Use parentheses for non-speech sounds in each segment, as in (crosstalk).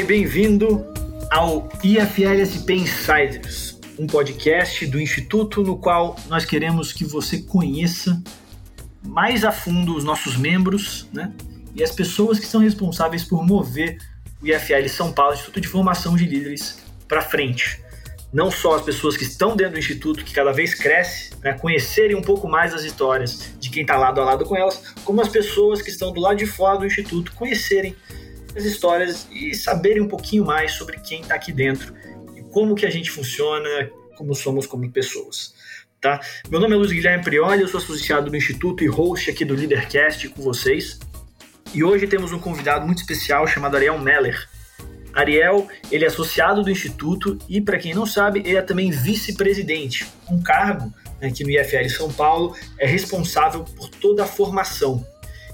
e bem-vindo ao IFLSP Insiders, um podcast do Instituto no qual nós queremos que você conheça mais a fundo os nossos membros né, e as pessoas que são responsáveis por mover o IFL São Paulo, Instituto de Formação de Líderes, para frente. Não só as pessoas que estão dentro do Instituto, que cada vez cresce, né, conhecerem um pouco mais as histórias de quem está lado a lado com elas, como as pessoas que estão do lado de fora do Instituto conhecerem as histórias e saberem um pouquinho mais sobre quem está aqui dentro e como que a gente funciona, como somos como pessoas. Tá? Meu nome é Luiz Guilherme Prioli, eu sou associado do Instituto e host aqui do Leadercast com vocês. E hoje temos um convidado muito especial chamado Ariel Meller. Ariel, ele é associado do Instituto e, para quem não sabe, ele é também vice-presidente, um cargo né, que no IFL São Paulo é responsável por toda a formação.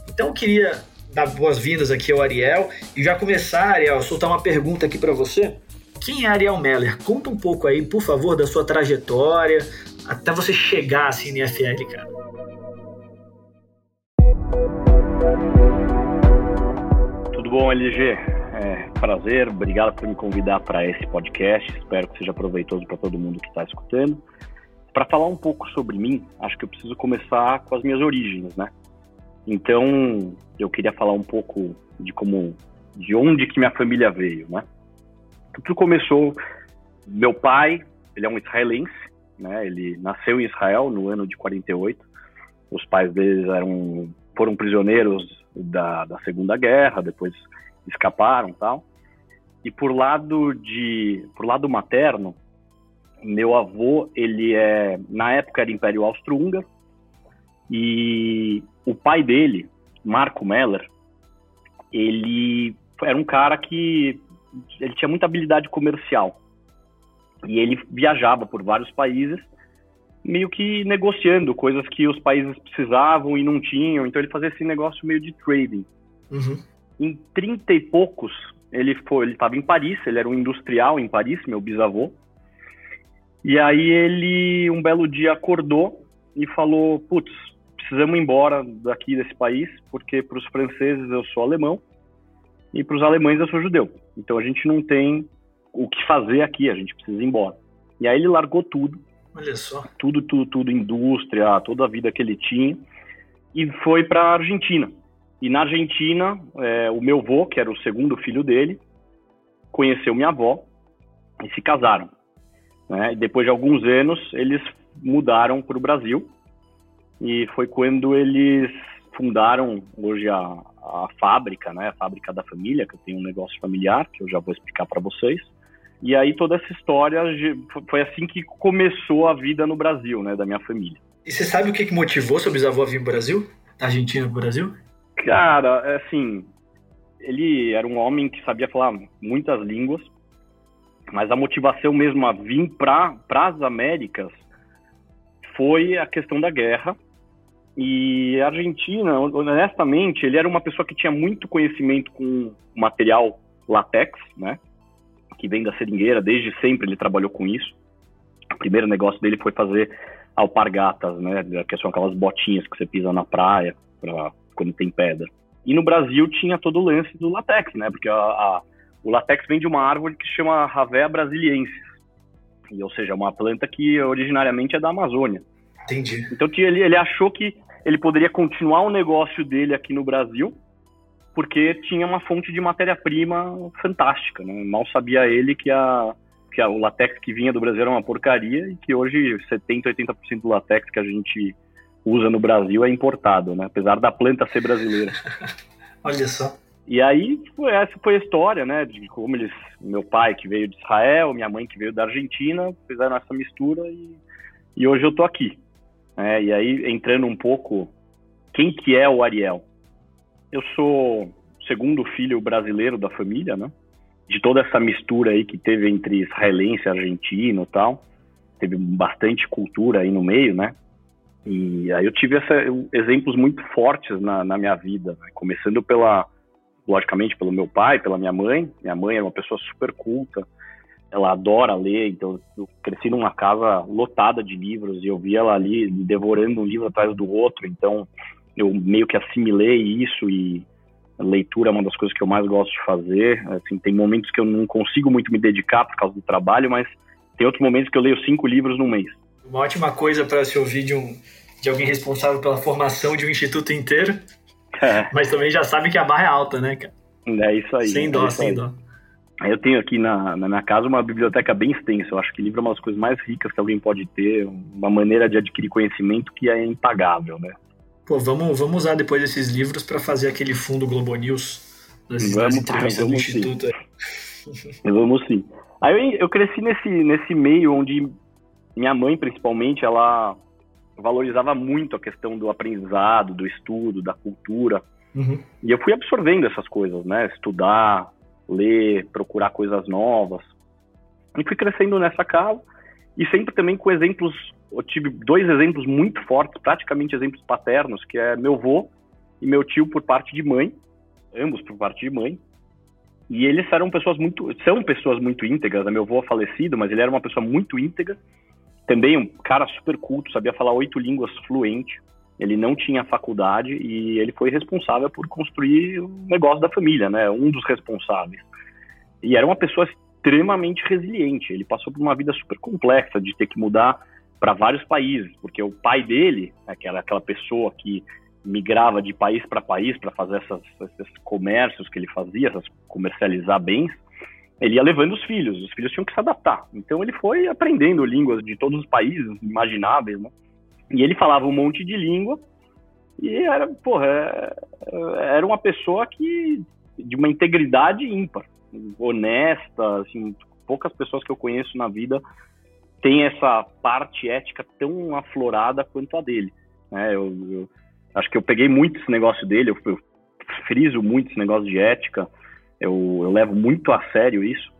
Então, eu queria dar boas-vindas aqui ao Ariel e já começar, Ariel, soltar uma pergunta aqui para você. Quem é Ariel Meller? Conta um pouco aí, por favor, da sua trajetória até você chegar assim no IFL, cara. Tudo bom, LG? É, prazer, obrigado por me convidar para esse podcast. Espero que seja proveitoso para todo mundo que está escutando. Para falar um pouco sobre mim, acho que eu preciso começar com as minhas origens, né? Então, eu queria falar um pouco de como, de onde que minha família veio, né? Tudo começou, meu pai, ele é um israelense, né? Ele nasceu em Israel no ano de 48. Os pais deles eram foram prisioneiros da, da Segunda Guerra, depois escaparam, tal. E por lado de, por lado materno, meu avô, ele é, na época era Império Austro-Húngaro, e o pai dele, Marco Meller, ele era um cara que ele tinha muita habilidade comercial. E ele viajava por vários países, meio que negociando coisas que os países precisavam e não tinham. Então ele fazia esse negócio meio de trading. Uhum. Em 30 e poucos, ele foi, ele estava em Paris, ele era um industrial em Paris, meu bisavô. E aí ele, um belo dia, acordou e falou: Putz, precisamos ir embora daqui desse país, porque para os franceses eu sou alemão e para os alemães eu sou judeu. Então a gente não tem o que fazer aqui, a gente precisa ir embora. E aí ele largou tudo. Olha só. Tudo, tudo, tudo, indústria, toda a vida que ele tinha, e foi para a Argentina. E na Argentina, é, o meu avô, que era o segundo filho dele, conheceu minha avó e se casaram. Né? E depois de alguns anos, eles mudaram para o Brasil e foi quando eles fundaram hoje a, a fábrica, né, a fábrica da família, que eu tenho um negócio familiar, que eu já vou explicar para vocês. E aí toda essa história foi assim que começou a vida no Brasil, né, da minha família. E você sabe o que motivou seu bisavô a vir para o Brasil? Da Argentina para o Brasil? Cara, é assim, ele era um homem que sabia falar muitas línguas, mas a motivação mesmo a vir para as Américas foi a questão da guerra e a Argentina, honestamente, ele era uma pessoa que tinha muito conhecimento com material latex, né? Que vem da seringueira, desde sempre ele trabalhou com isso. O primeiro negócio dele foi fazer alpargatas, né? Que são aquelas botinhas que você pisa na praia pra, quando tem pedra. E no Brasil tinha todo o lance do latex, né? Porque a, a, o latex vem de uma árvore que se chama Ravea brasiliensis. E, ou seja, uma planta que originariamente é da Amazônia. Entendi. Então ele, ele achou que ele poderia continuar o negócio dele aqui no Brasil, porque tinha uma fonte de matéria-prima fantástica. Né? Mal sabia ele que, a, que a, o latex que vinha do Brasil era uma porcaria e que hoje 70%, 80% do latex que a gente usa no Brasil é importado, né? apesar da planta ser brasileira. (laughs) Olha só. E aí, foi, essa foi a história, né? De como eles, meu pai que veio de Israel, minha mãe que veio da Argentina, fizeram essa mistura e, e hoje eu tô aqui. É, e aí, entrando um pouco, quem que é o Ariel? Eu sou segundo filho brasileiro da família, né? De toda essa mistura aí que teve entre israelense argentino e tal. Teve bastante cultura aí no meio, né? E aí eu tive essa, exemplos muito fortes na, na minha vida, né? começando pela, logicamente, pelo meu pai, pela minha mãe. Minha mãe era uma pessoa super culta, ela adora ler, então eu cresci numa casa lotada de livros e eu via ela ali devorando um livro atrás do outro, então eu meio que assimilei isso e, leitura é uma das coisas que eu mais gosto de fazer. Assim, tem momentos que eu não consigo muito me dedicar por causa do trabalho, mas tem outros momentos que eu leio cinco livros no mês. Uma ótima coisa para se ouvir de, um, de alguém responsável pela formação de um instituto inteiro. É. (laughs) Mas também já sabe que a barra é alta, né, cara? É isso aí. Sem dó, é sem dó. Eu tenho aqui na, na minha casa uma biblioteca bem extensa. Eu acho que livro é uma das coisas mais ricas que alguém pode ter, uma maneira de adquirir conhecimento que é impagável, né? Pô, vamos, vamos usar depois esses livros para fazer aquele fundo Globo News das, vamos, entrevistas vamos do Instituto. Sim. (laughs) vamos sim. Aí eu, eu cresci nesse, nesse meio onde minha mãe, principalmente, ela valorizava muito a questão do aprendizado, do estudo, da cultura. Uhum. E eu fui absorvendo essas coisas, né? Estudar, ler, procurar coisas novas. E fui crescendo nessa casa e sempre também com exemplos. Eu tive dois exemplos muito fortes, praticamente exemplos paternos, que é meu avô e meu tio por parte de mãe, ambos por parte de mãe. E eles eram pessoas muito, são pessoas muito íntegras. Né? Meu avô é falecido, mas ele era uma pessoa muito íntegra. Também um cara super culto, sabia falar oito línguas fluente. Ele não tinha faculdade e ele foi responsável por construir o negócio da família, né? Um dos responsáveis. E era uma pessoa extremamente resiliente. Ele passou por uma vida super complexa de ter que mudar para vários países, porque o pai dele, que era aquela pessoa que migrava de país para país para fazer essas, esses comércios que ele fazia, essas, comercializar bens, ele ia levando os filhos, os filhos tinham que se adaptar. Então ele foi aprendendo línguas de todos os países imagináveis, né? E ele falava um monte de língua e era, porra, é, era uma pessoa que de uma integridade ímpar, honesta, assim, poucas pessoas que eu conheço na vida têm essa parte ética tão aflorada quanto a dele. Né? Eu, eu acho que eu peguei muito esse negócio dele, eu, eu friso muito esse negócio de ética, eu, eu levo muito a sério isso.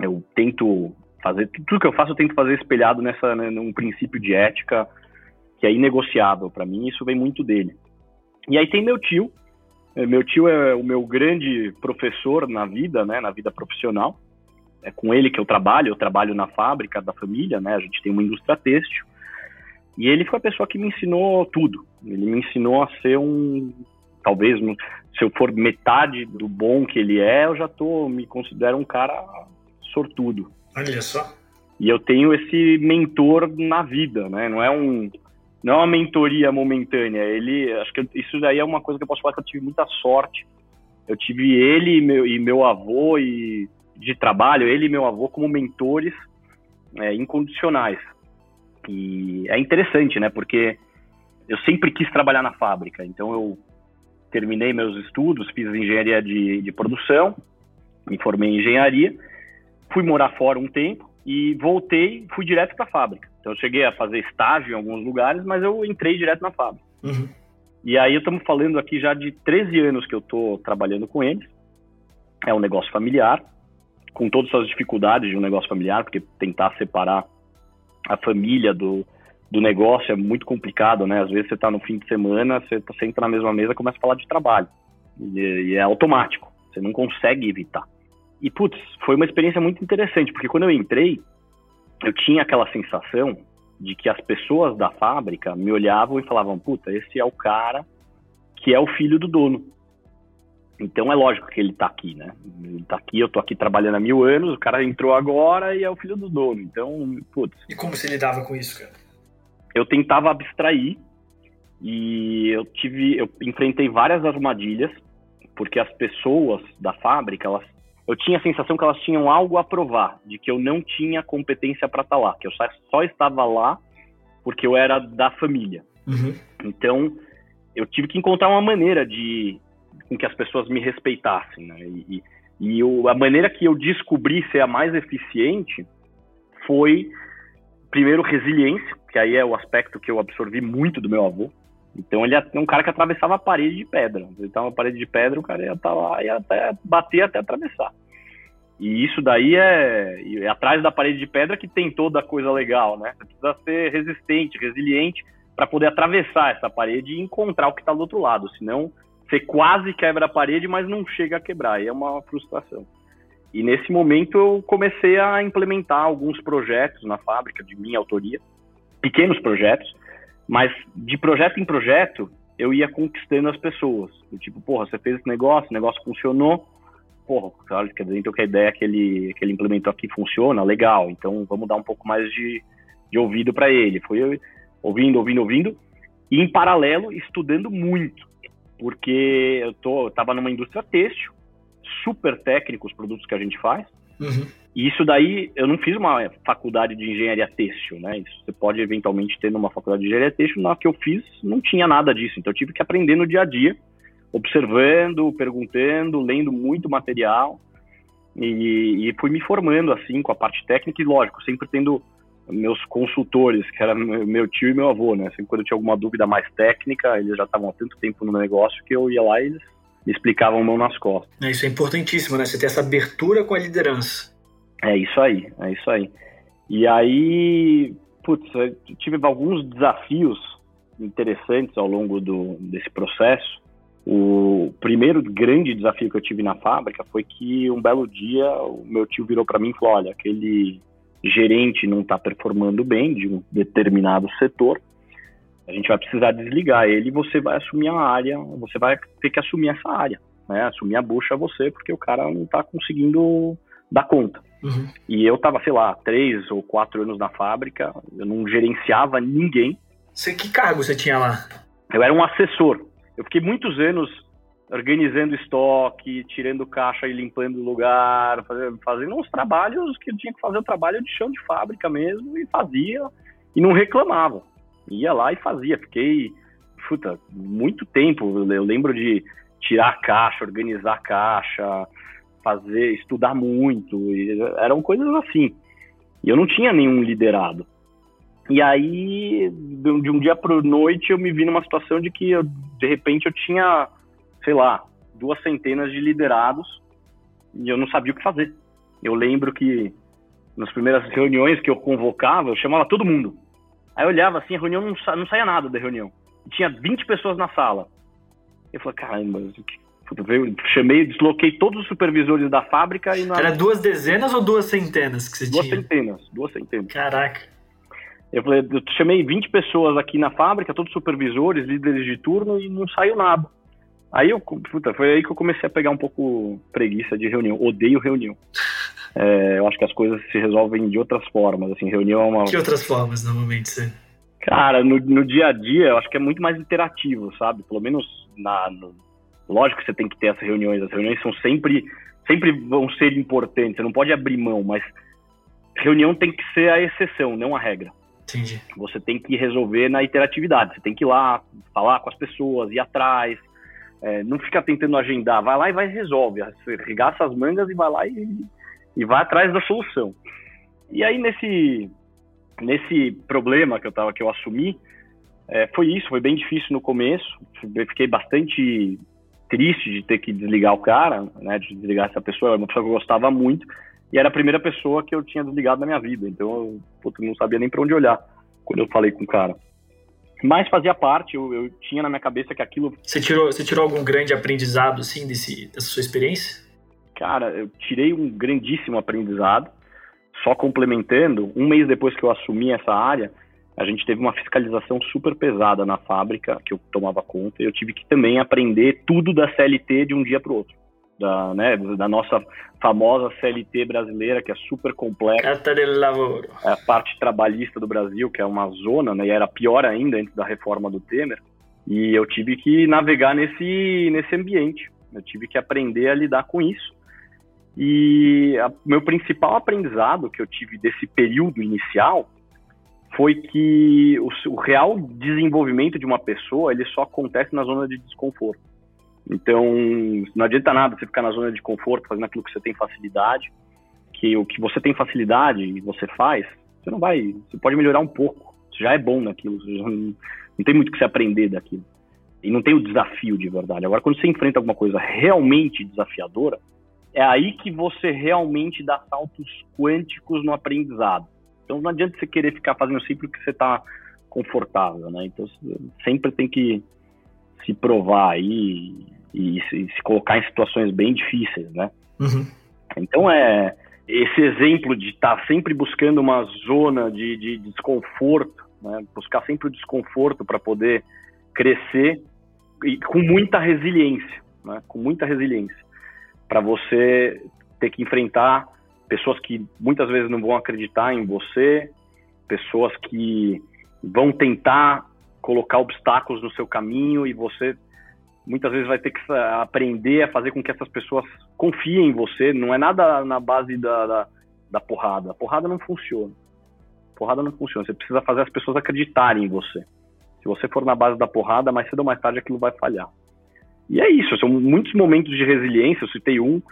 Eu tento fazer tudo que eu faço, eu tento fazer espelhado nessa né, num princípio de ética que é inegociável para mim. Isso vem muito dele. E aí tem meu tio. É, meu tio é o meu grande professor na vida, né, na vida profissional. É com ele que eu trabalho. Eu trabalho na fábrica da família, né? A gente tem uma indústria têxtil. E ele foi a pessoa que me ensinou tudo. Ele me ensinou a ser um, talvez, se eu for metade do bom que ele é, eu já tô me considero um cara sortudo. Olha só. E eu tenho esse mentor na vida, né? Não é um não é uma mentoria momentânea. Ele, acho que isso daí é uma coisa que eu posso falar que eu tive muita sorte. Eu tive ele e meu, e meu avô e de trabalho, ele e meu avô como mentores é, incondicionais. E é interessante, né? Porque eu sempre quis trabalhar na fábrica. Então eu terminei meus estudos, fiz engenharia de, de produção, me formei em engenharia, fui morar fora um tempo e voltei, fui direto para a fábrica. Então eu cheguei a fazer estágio em alguns lugares, mas eu entrei direto na fábrica. Uhum. E aí estamos falando aqui já de 13 anos que eu estou trabalhando com eles. É um negócio familiar, com todas as dificuldades de um negócio familiar, porque tentar separar a família do, do negócio é muito complicado, né? Às vezes você está no fim de semana, você tá, senta na mesma mesa começa a falar de trabalho. E, e, é automático, você não consegue evitar. E, putz, foi uma experiência muito interessante, porque quando eu entrei, eu tinha aquela sensação de que as pessoas da fábrica me olhavam e falavam: puta, esse é o cara que é o filho do dono. Então é lógico que ele tá aqui, né? Ele tá aqui, eu tô aqui trabalhando há mil anos, o cara entrou agora e é o filho do dono. Então, putz. E como você lidava com isso, cara? Eu tentava abstrair e eu tive, eu enfrentei várias armadilhas porque as pessoas da fábrica, elas, eu tinha a sensação que elas tinham algo a provar, de que eu não tinha competência para estar tá lá, que eu só, só, estava lá porque eu era da família. Uhum. Então, eu tive que encontrar uma maneira de com que as pessoas me respeitassem, né? E, e eu, a maneira que eu descobri ser a mais eficiente foi primeiro, resiliência, que aí é o aspecto que eu absorvi muito do meu avô. Então ele é um cara que atravessava a parede de pedra. Ele estava na parede de pedra, o cara ia estar tá lá e até bater até atravessar. E isso daí é, é, atrás da parede de pedra que tem toda a coisa legal, né? Você precisa ser resistente, resiliente para poder atravessar essa parede e encontrar o que está do outro lado. Senão você quase quebra a parede, mas não chega a quebrar. E é uma frustração. E nesse momento eu comecei a implementar alguns projetos na fábrica de minha autoria, pequenos projetos, mas de projeto em projeto eu ia conquistando as pessoas. Eu, tipo, porra, você fez esse negócio, o negócio funcionou, porra, claro, quer dizer, então que a ideia que ele, que ele implementou aqui funciona, legal, então vamos dar um pouco mais de, de ouvido para ele. Fui ouvindo, ouvindo, ouvindo, e em paralelo estudando muito, porque eu tô, eu tava numa indústria têxtil, super técnico os produtos que a gente faz, uhum. e isso daí, eu não fiz uma faculdade de engenharia têxtil, né, isso você pode eventualmente ter numa faculdade de engenharia têxtil, na que eu fiz não tinha nada disso, então eu tive que aprender no dia a dia, observando, perguntando, lendo muito material e, e, fui me formando assim com a parte técnica e lógico, sempre tendo meus consultores, que era meu tio e meu avô, né? Sempre quando eu tinha alguma dúvida mais técnica, eles já estavam há tanto tempo no negócio que eu ia lá e eles me explicavam mão nas costas. É, isso é importantíssimo, né? Você ter essa abertura com a liderança. É isso aí, é isso aí. E aí, putz, tive alguns desafios interessantes ao longo do, desse processo. O primeiro grande desafio que eu tive na fábrica foi que um belo dia o meu tio virou para mim e falou: olha, aquele gerente não está performando bem de um determinado setor, a gente vai precisar desligar ele e você vai assumir a área, você vai ter que assumir essa área, né? Assumir a bucha você, porque o cara não está conseguindo dar conta. Uhum. E eu estava, sei lá, três ou quatro anos na fábrica, eu não gerenciava ninguém. Você, que cargo você tinha lá? Eu era um assessor. Eu fiquei muitos anos organizando estoque, tirando caixa e limpando o lugar, fazendo, fazendo uns trabalhos que eu tinha que fazer o trabalho de chão de fábrica mesmo e fazia e não reclamava. Ia lá e fazia. Fiquei, puta, muito tempo. Eu lembro de tirar a caixa, organizar a caixa, fazer, estudar muito. eram coisas assim. E eu não tinha nenhum liderado. E aí, de um dia para noite, eu me vi numa situação de que, eu, de repente, eu tinha sei lá, duas centenas de liderados e eu não sabia o que fazer. Eu lembro que nas primeiras reuniões que eu convocava, eu chamava todo mundo. Aí eu olhava assim, a reunião não, sa não saía nada da reunião. tinha 20 pessoas na sala. Eu falei, caramba, eu chamei, desloquei todos os supervisores da fábrica e... Na... Era duas dezenas ou duas centenas que você duas tinha? Duas centenas, duas centenas. Caraca. Eu falei, eu chamei 20 pessoas aqui na fábrica, todos supervisores, líderes de turno, e não saiu nada. Aí eu, puta, foi aí que eu comecei a pegar um pouco preguiça de reunião. Odeio reunião. É, eu acho que as coisas se resolvem de outras formas, assim, reunião é uma... Que outras formas, normalmente, sim? Cara, no, no dia a dia, eu acho que é muito mais interativo, sabe? Pelo menos na... No... Lógico que você tem que ter essas reuniões, as reuniões são sempre, sempre vão ser importantes, você não pode abrir mão, mas reunião tem que ser a exceção, não a regra. Entendi. Você tem que resolver na interatividade, você tem que ir lá, falar com as pessoas, ir atrás, é, não fica tentando agendar, vai lá e vai resolve. Regaça as mangas e vai lá e, e vai atrás da solução. E aí nesse, nesse problema que eu tava, que eu assumi, é, foi isso, foi bem difícil no começo. Fiquei bastante triste de ter que desligar o cara, né, de desligar essa pessoa, era uma pessoa que eu gostava muito, e era a primeira pessoa que eu tinha desligado na minha vida, então eu não sabia nem para onde olhar quando eu falei com o cara mas fazia parte, eu, eu, tinha na minha cabeça que aquilo... Você tirou, você tirou algum grande aprendizado, assim, desse, dessa sua experiência? Cara, eu tirei um grandíssimo aprendizado, só complementando, um mês depois que eu assumi essa área, a gente teve uma fiscalização super pesada na fábrica, que eu tomava conta, e eu tive que também aprender tudo da CLT de um dia para o outro da, né, da nossa famosa CLT brasileira, que é super complexa. Carta del Lavoro. É a parte trabalhista do Brasil, que é uma zona, né, e era pior ainda antes da reforma do Temer. E eu tive que navegar nesse, nesse ambiente. Eu tive que aprender a lidar com isso. E meu principal aprendizado que eu tive desse período inicial foi que o, o real desenvolvimento de uma pessoa ele só acontece na zona de desconforto. Então, não adianta nada você ficar na zona de conforto, fazendo aquilo que você tem facilidade, que o que você tem facilidade e você faz, você não vai, você pode melhorar um pouco. Você já é bom naquilo, não, não tem muito o que você aprender daquilo. E não tem o desafio de verdade. Agora, quando você enfrenta alguma coisa realmente desafiadora, é aí que você realmente dá saltos quânticos no aprendizado. Então, não adianta você querer ficar fazendo sempre o que você está confortável, né? Então, sempre tem que se provar aí e, se, se, colocar em situações bem difíceis, né? Uhum. Então é esse exemplo de estar tá sempre buscando uma zona de, de desconforto, né? buscar sempre o desconforto para poder crescer, e com muita resiliência, né? com muita resiliência, para você ter que enfrentar pessoas que muitas vezes não vão acreditar em você, pessoas que vão tentar colocar obstáculos no seu caminho e você muitas vezes vai ter que aprender a fazer com que essas pessoas confiem em você. Não é nada na base da, da, da porrada. A porrada não funciona. A porrada não funciona. Você precisa fazer as pessoas acreditarem em você. Se você for na base da porrada, mais cedo ou mais tarde aquilo vai falhar. E é isso. São muitos momentos de resiliência. Eu citei um.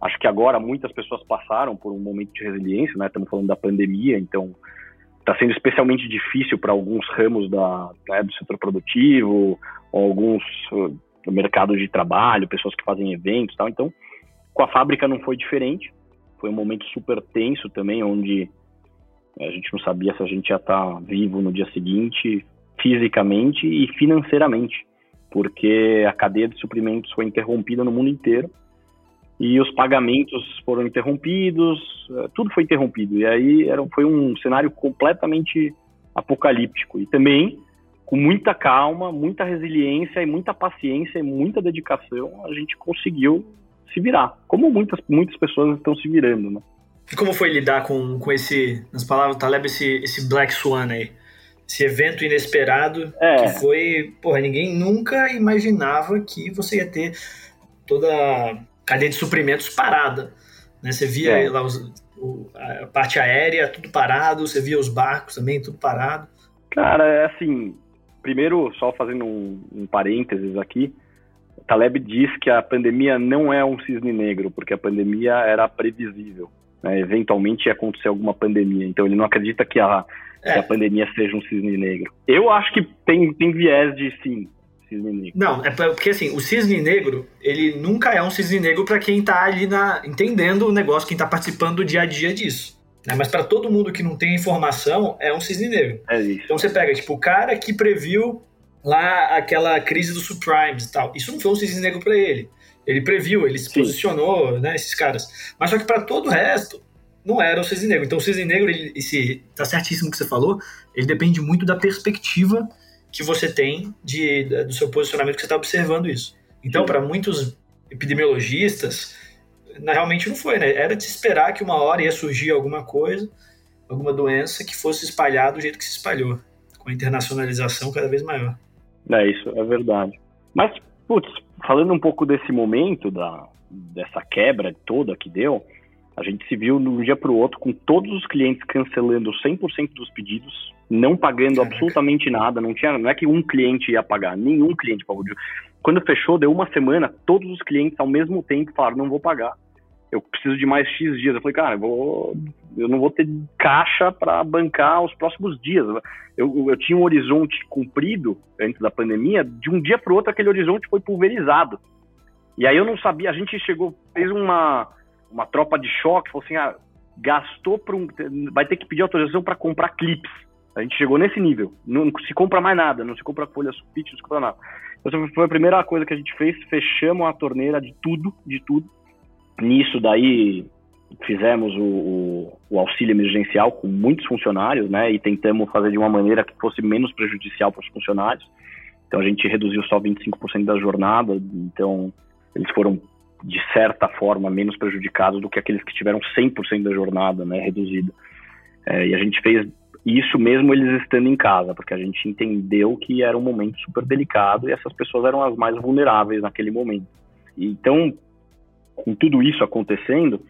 Acho que agora muitas pessoas passaram por um momento de resiliência, né? Estamos falando da pandemia, então está sendo especialmente difícil para alguns ramos da, né, do setor produtivo, alguns no mercado de trabalho, pessoas que fazem eventos tal. Então, com a fábrica não foi diferente. Foi um momento super tenso também, onde a gente não sabia se a gente ia estar tá vivo no dia seguinte, fisicamente e financeiramente, porque a cadeia de suprimentos foi interrompida no mundo inteiro e os pagamentos foram interrompidos, eh, tudo foi interrompido. E aí era, foi um cenário completamente apocalíptico. E também com muita calma, muita resiliência e muita paciência e muita dedicação, a gente conseguiu se virar. Como muitas, muitas pessoas estão se virando, né? E como foi lidar com, com esse, nas palavras do Taleb, esse, esse Black Swan aí? Esse evento inesperado é. que foi... Porra, ninguém nunca imaginava que você ia ter toda a cadeia de suprimentos parada. Né? Você via é. lá os, o, a parte aérea, tudo parado, você via os barcos também, tudo parado. Cara, é assim, primeiro, só fazendo um, um parênteses aqui, Taleb diz que a pandemia não é um cisne negro, porque a pandemia era previsível. Né? Eventualmente ia acontecer alguma pandemia. Então ele não acredita que a, é. que a pandemia seja um cisne negro. Eu acho que tem, tem viés de sim, cisne negro. Não, é porque assim, o cisne negro, ele nunca é um cisne negro para quem tá ali na, entendendo o negócio, quem tá participando do dia a dia disso. Né? Mas para todo mundo que não tem informação, é um cisne negro. É isso. Então você pega, tipo, o cara que previu lá aquela crise dos subprimes e tal. Isso não foi um cisne negro para ele. Ele previu, ele se Sim. posicionou, né, esses caras. Mas só que para todo o resto, não era o cisne negro. Então o cisne negro, ele, esse, tá certíssimo que você falou, ele depende muito da perspectiva que você tem de, do seu posicionamento que você está observando isso. Então, para muitos epidemiologistas, realmente não foi, né? Era de esperar que uma hora ia surgir alguma coisa, alguma doença que fosse espalhada do jeito que se espalhou, com a internacionalização cada vez maior. É, isso é verdade. Mas, putz, falando um pouco desse momento, da, dessa quebra toda que deu, a gente se viu de um dia para o outro com todos os clientes cancelando 100% dos pedidos, não pagando Caraca. absolutamente nada, não tinha, não é que um cliente ia pagar, nenhum cliente pagou. Quando fechou, deu uma semana, todos os clientes ao mesmo tempo falaram, não vou pagar eu preciso de mais X dias. Eu falei, cara, eu, vou, eu não vou ter caixa para bancar os próximos dias. Eu, eu, tinha um horizonte cumprido antes da pandemia, de um dia para o outro aquele horizonte foi pulverizado. E aí eu não sabia, a gente chegou, fez uma, uma tropa de choque, falou assim, ah, gastou para um, vai ter que pedir autorização para comprar clips. A gente chegou nesse nível. Não se compra mais nada, não se compra folha sulfite, não se compra nada. Essa foi a primeira coisa que a gente fez, fechamos a torneira de tudo, de tudo Nisso daí fizemos o, o, o, auxílio emergencial com muitos funcionários, né, e tentamos fazer de uma maneira que fosse menos prejudicial para os funcionários. Então a gente reduziu só 25% da jornada, então eles foram de certa forma menos prejudicados do que aqueles que tiveram 100% da jornada, né, reduzida. É, e a gente fez isso mesmo eles estando em casa, porque a gente entendeu que era um momento super delicado e essas pessoas eram as mais vulneráveis naquele momento. Então, com tudo isso acontecendo,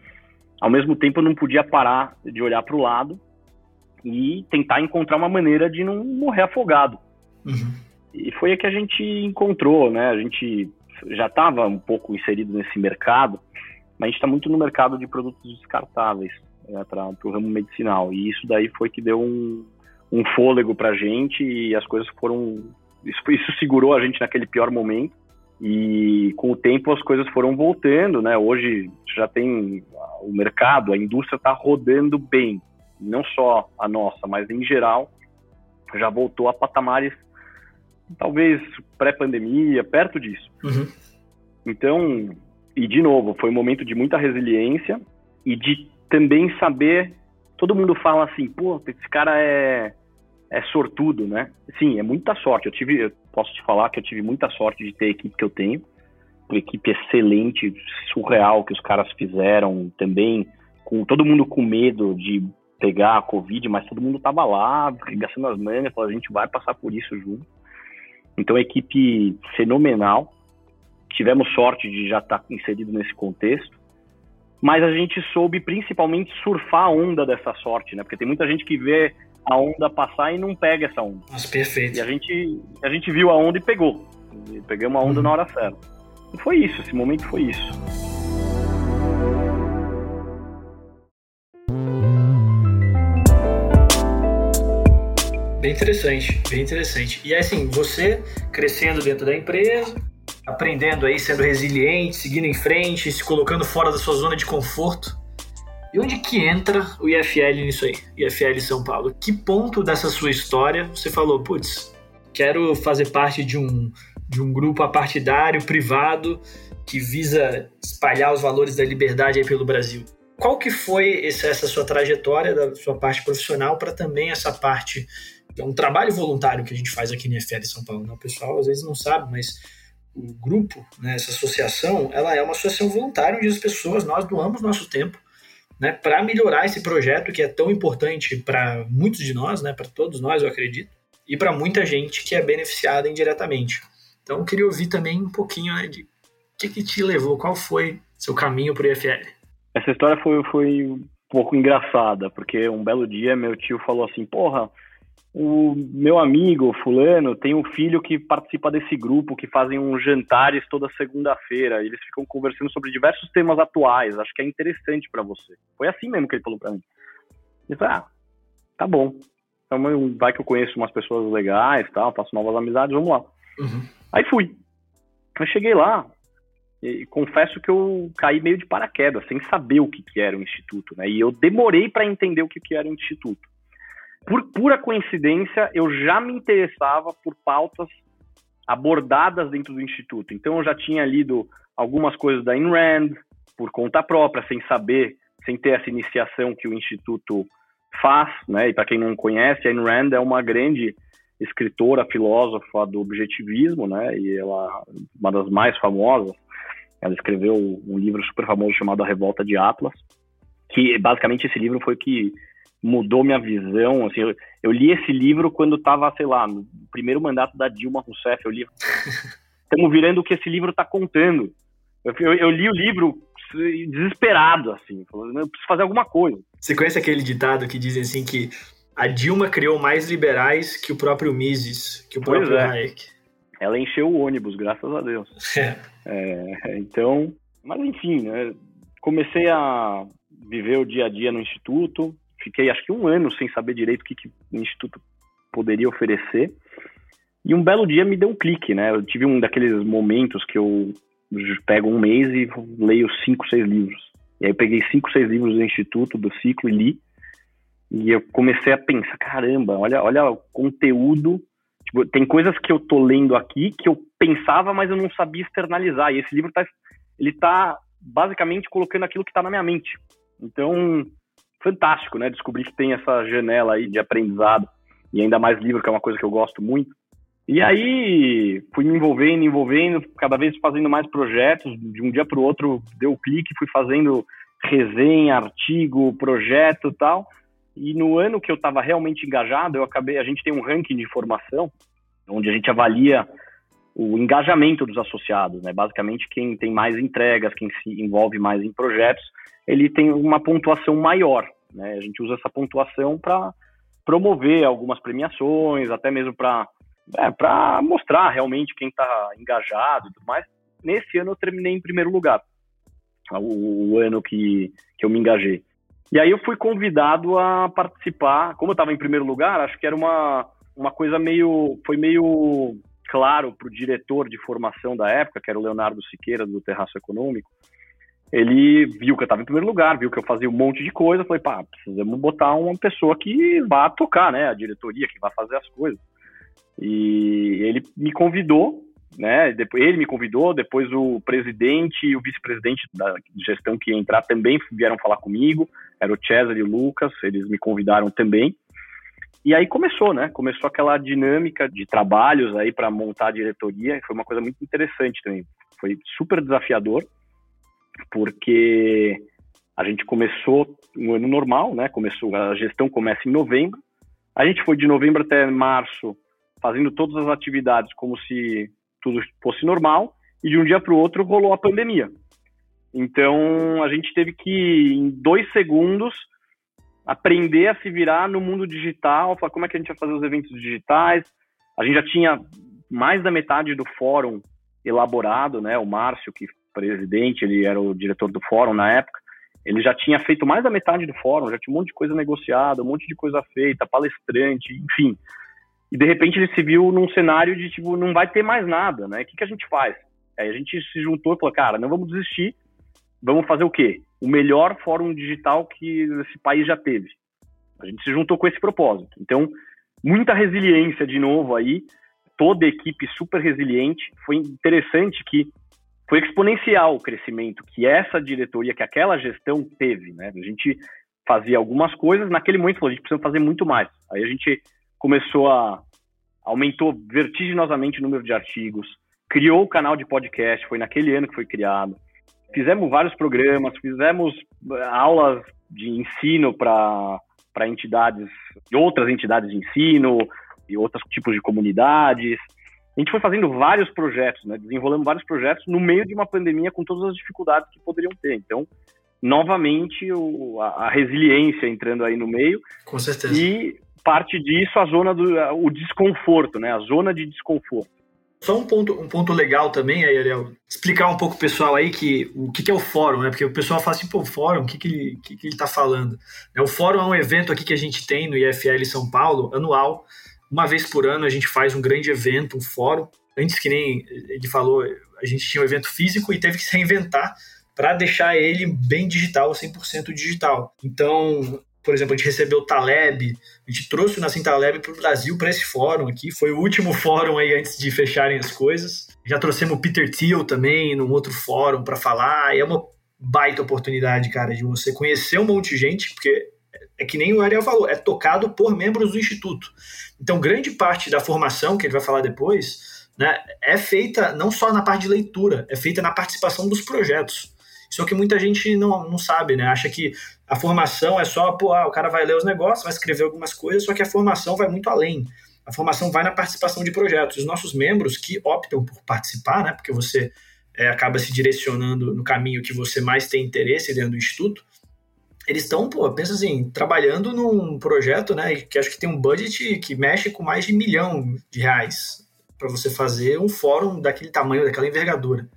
ao mesmo tempo eu não podia parar de olhar para o lado e tentar encontrar uma maneira de não morrer afogado. Uhum. E foi a que a gente encontrou, né? A gente já estava um pouco inserido nesse mercado, mas a gente está muito no mercado de produtos descartáveis né, para o ramo medicinal. E isso daí foi que deu um, um fôlego para a gente e as coisas foram. Isso, isso segurou a gente naquele pior momento. E com o tempo as coisas foram voltando, né? Hoje já tem o mercado, a indústria está rodando bem, não só a nossa, mas em geral já voltou a patamares talvez pré-pandemia, perto disso. Uhum. Então, e de novo, foi um momento de muita resiliência e de também saber. Todo mundo fala assim, pô, esse cara é é sortudo, né? Sim, é muita sorte. Eu tive, eu posso te falar que eu tive muita sorte de ter a equipe que eu tenho, uma equipe excelente, surreal que os caras fizeram também, com todo mundo com medo de pegar a Covid, mas todo mundo tava lá, gastando as mangas, falando, a gente vai passar por isso junto. Então, equipe fenomenal. Tivemos sorte de já estar tá inserido nesse contexto. Mas a gente soube principalmente surfar a onda dessa sorte, né? Porque tem muita gente que vê a onda passar e não pega essa onda. Nossa, perfeito. E a gente, a gente viu a onda e pegou. E pegamos a onda uhum. na hora certa. E foi isso, esse momento foi isso. Bem interessante, bem interessante. E assim, você crescendo dentro da empresa, aprendendo aí, sendo resiliente, seguindo em frente, se colocando fora da sua zona de conforto. E onde que entra o IFL nisso aí? IFL São Paulo. Que ponto dessa sua história você falou, putz, quero fazer parte de um, de um grupo apartidário, privado, que visa espalhar os valores da liberdade aí pelo Brasil? Qual que foi essa sua trajetória da sua parte profissional para também essa parte é um trabalho voluntário que a gente faz aqui no IFL São Paulo. Né? O pessoal às vezes não sabe, mas o grupo, né, essa associação, ela é uma associação voluntária onde as pessoas, nós doamos nosso tempo né, para melhorar esse projeto que é tão importante para muitos de nós, né, para todos nós, eu acredito, e para muita gente que é beneficiada indiretamente. Então, eu queria ouvir também um pouquinho né, de o que, que te levou, qual foi seu caminho para o IFL. Essa história foi, foi um pouco engraçada, porque um belo dia meu tio falou assim, porra, o meu amigo fulano tem um filho que participa desse grupo que fazem uns jantares toda segunda-feira. Eles ficam conversando sobre diversos temas atuais. Acho que é interessante para você. Foi assim mesmo que ele falou para mim. Eu falei, ah, tá bom. Então, vai que eu conheço umas pessoas legais, tal, faço novas amizades, vamos lá. Uhum. Aí fui. Eu cheguei lá e confesso que eu caí meio de paraquedas, sem saber o que, que era o instituto, né? E eu demorei para entender o que, que era o instituto por pura coincidência, eu já me interessava por pautas abordadas dentro do Instituto. Então, eu já tinha lido algumas coisas da Ayn Rand, por conta própria, sem saber, sem ter essa iniciação que o Instituto faz. Né? E para quem não conhece, Ayn Rand é uma grande escritora, filósofa do objetivismo, né? e ela uma das mais famosas. Ela escreveu um livro super famoso chamado A Revolta de Atlas, que basicamente esse livro foi que mudou minha visão. Assim, eu, eu li esse livro quando estava, sei lá, no primeiro mandato da Dilma Rousseff. Eu li. (laughs) Estamos virando o que esse livro está contando. Eu, eu, eu, li o livro desesperado, assim, falando, eu preciso fazer alguma coisa. Você conhece aquele ditado que dizem assim que a Dilma criou mais liberais que o próprio Mises, que o próprio é. Hayek. Ela encheu o ônibus, graças a Deus. É. É, então, mas enfim, né, comecei a viver o dia a dia no instituto, fiquei acho que um ano sem saber direito o que, que o Instituto poderia oferecer. E um belo dia me deu um clique, né? Eu tive um daqueles momentos que eu pego um mês e leio cinco, seis livros. E aí eu peguei cinco, seis livros do Instituto, do ciclo e li. E eu comecei a pensar, caramba, olha, olha o conteúdo. Tipo, tem coisas que eu tô lendo aqui que eu pensava, mas eu não sabia externalizar. E esse livro tá, ele tá basicamente colocando aquilo que tá na minha mente. Então, fantástico, né? Descobrir que tem essa janela aí de aprendizado e ainda mais livro, que é uma coisa que eu gosto muito. E aí fui me envolvendo, envolvendo, cada vez fazendo mais projetos. De um dia para o outro deu clique, fui fazendo resenha, artigo, projeto, tal. E no ano que eu estava realmente engajado, eu acabei. A gente tem um ranking de formação onde a gente avalia o engajamento dos associados, né? Basicamente quem tem mais entregas, quem se envolve mais em projetos ele tem uma pontuação maior. Né? A gente usa essa pontuação para promover algumas premiações, até mesmo para é, mostrar realmente quem está engajado e tudo mais. Nesse ano eu terminei em primeiro lugar, o, o ano que, que eu me engajei. E aí eu fui convidado a participar, como eu estava em primeiro lugar, acho que era uma, uma coisa meio, foi meio claro para o diretor de formação da época, que era o Leonardo Siqueira, do Terraço Econômico, ele viu que eu estava em primeiro lugar, viu que eu fazia um monte de coisa, falei, pá, precisamos botar uma pessoa que vá tocar, né, a diretoria, que vá fazer as coisas. E ele me convidou, né, ele me convidou, depois o presidente e o vice-presidente da gestão que ia entrar também vieram falar comigo, era o César e o Lucas, eles me convidaram também. E aí começou, né? Começou aquela dinâmica de trabalhos aí para montar a diretoria. Foi uma coisa muito interessante também. Foi super desafiador, porque a gente começou um ano normal, né? Começou a gestão começa em novembro. A gente foi de novembro até março fazendo todas as atividades como se tudo fosse normal e de um dia para o outro rolou a pandemia. Então a gente teve que em dois segundos aprender a se virar no mundo digital, falar como é que a gente vai fazer os eventos digitais. A gente já tinha mais da metade do fórum elaborado, né? O Márcio, que presidente, ele era o diretor do fórum na época. Ele já tinha feito mais da metade do fórum, já tinha um monte de coisa negociada, um monte de coisa feita, palestrante, enfim. E de repente ele se viu num cenário de tipo, não vai ter mais nada, né? O que, que a gente faz? Aí a gente se juntou e falou, cara, não vamos desistir, vamos fazer o quê? O melhor fórum digital que esse país já teve. A gente se juntou com esse propósito. Então, muita resiliência de novo aí, toda a equipe super resiliente. Foi interessante que foi exponencial o crescimento que essa diretoria, que aquela gestão teve, né? A gente fazia algumas coisas, naquele momento falou, a gente precisa fazer muito mais. Aí a gente começou a aumentou vertiginosamente o número de artigos, criou o canal de podcast, foi naquele ano que foi criado. Fizemos vários programas, fizemos eh, aulas de ensino para entidades, outras entidades de ensino e outros tipos de comunidades. A gente foi fazendo vários projetos, né, desenrolando vários projetos no meio de uma pandemia com todas as dificuldades que poderiam ter. Então, novamente, o, a, a, resiliência entrando aí no meio. Com certeza. E parte disso a zona do o desconforto, né? A zona de desconforto. Só um ponto, um ponto legal também, aí, Ariel, explicar um pouco pro pessoal aí que, o que, que é o fórum, né? Porque o pessoal fala assim, pô, o fórum, o que, que, ele, que, que ele tá falando? O fórum é um evento aqui que a gente tem no IFL São Paulo, anual. Uma vez por ano a gente faz um grande evento, um fórum. Antes que nem ele falou, a gente tinha um evento físico e teve que se reinventar para deixar ele bem digital, 100% digital. Então, por exemplo, a gente recebeu o Taleb, a gente trouxe o Nassim Taleb para o Brasil para esse fórum aqui. Foi o último (laughs) fórum aí antes de fecharem as coisas. Já trouxemos o Peter Thiel também num outro fórum para falar. E é uma baita oportunidade, cara, de você conhecer um monte de gente, porque é que nem o Ariel falou, é tocado por membros do Instituto. Então, grande parte da formação, que ele vai falar depois, né, é feita não só na parte de leitura, é feita na participação dos projetos. O que muita gente não, não sabe, né? Acha que a formação é só, pô, ah, o cara vai ler os negócios, vai escrever algumas coisas, só que a formação vai muito além. A formação vai na participação de projetos. Os nossos membros que optam por participar, né? Porque você é, acaba se direcionando no caminho que você mais tem interesse dentro do instituto, eles estão, pô, pensa assim, trabalhando num projeto, né, que acho que tem um budget que mexe com mais de milhão de reais para você fazer um fórum daquele tamanho, daquela envergadura.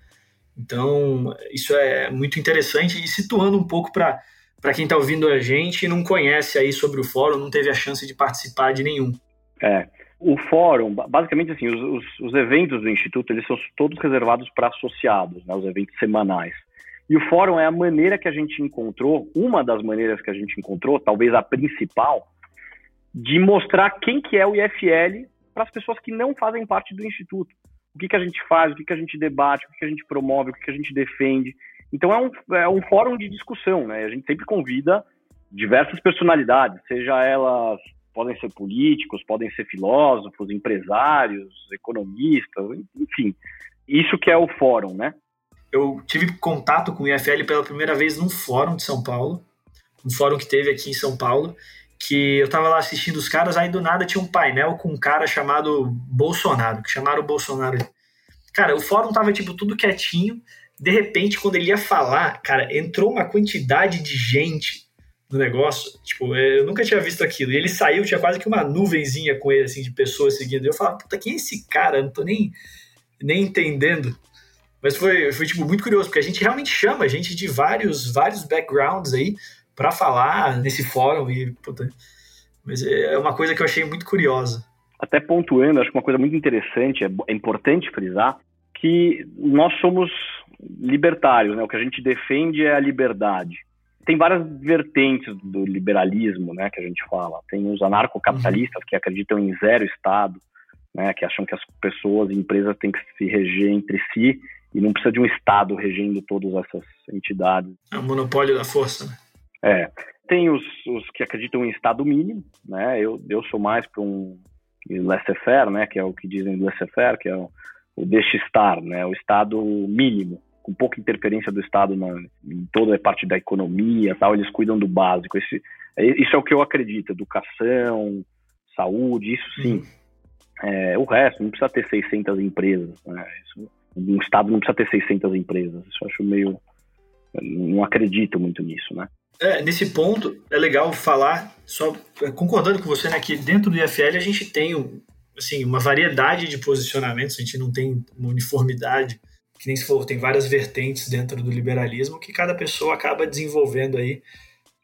Então, isso é muito interessante e situando um pouco para quem está ouvindo a gente e não conhece aí sobre o fórum, não teve a chance de participar de nenhum. É, o fórum, basicamente assim, os, os, os eventos do Instituto, eles são todos reservados para associados, né, os eventos semanais. E o fórum é a maneira que a gente encontrou, uma das maneiras que a gente encontrou, talvez a principal, de mostrar quem que é o IFL para as pessoas que não fazem parte do Instituto o que, que a gente faz, o que, que a gente debate, o que, que a gente promove, o que, que a gente defende. Então é um, é um fórum de discussão, né? A gente sempre convida diversas personalidades, seja elas podem ser políticos, podem ser filósofos, empresários, economistas, enfim. Isso que é o fórum, né? Eu tive contato com o IFL pela primeira vez num fórum de São Paulo, um fórum que teve aqui em São Paulo, que eu tava lá assistindo os caras, aí do nada tinha um painel com um cara chamado Bolsonaro, que chamaram o Bolsonaro. Cara, o fórum tava tipo tudo quietinho. De repente, quando ele ia falar, cara, entrou uma quantidade de gente no negócio. Tipo, eu nunca tinha visto aquilo. E ele saiu, tinha quase que uma nuvenzinha com ele, assim, de pessoas seguindo. Eu falava, puta, quem é esse cara? Eu não tô nem, nem entendendo. Mas foi, foi, tipo, muito curioso, porque a gente realmente chama gente de vários, vários backgrounds aí para falar nesse fórum e puta, mas é uma coisa que eu achei muito curiosa. Até pontuando, acho que uma coisa muito interessante, é, é importante frisar que nós somos libertários, né? O que a gente defende é a liberdade. Tem várias vertentes do liberalismo, né, que a gente fala. Tem os anarcocapitalistas uhum. que acreditam em zero Estado, né, que acham que as pessoas e empresas têm que se reger entre si e não precisa de um Estado regendo todas essas entidades. É o monopólio da força. Né? É. Tem os, os que acreditam em Estado mínimo, né? Eu, eu sou mais para um laissez-faire, né? Que é o que dizem laissez-faire, que é o, o deixe estar, né? O Estado mínimo, com pouca interferência do Estado na, em toda a parte da economia, tal. Eles cuidam do básico. Esse, isso é o que eu acredito: educação, saúde, isso sim. É, o resto não precisa ter 600 empresas. Né? Isso, um Estado não precisa ter 600 empresas. Isso eu acho meio não acredito muito nisso, né? É, nesse ponto é legal falar, só é, concordando com você, né, que dentro do IFL a gente tem assim, uma variedade de posicionamentos, a gente não tem uma uniformidade, que nem se for, tem várias vertentes dentro do liberalismo que cada pessoa acaba desenvolvendo aí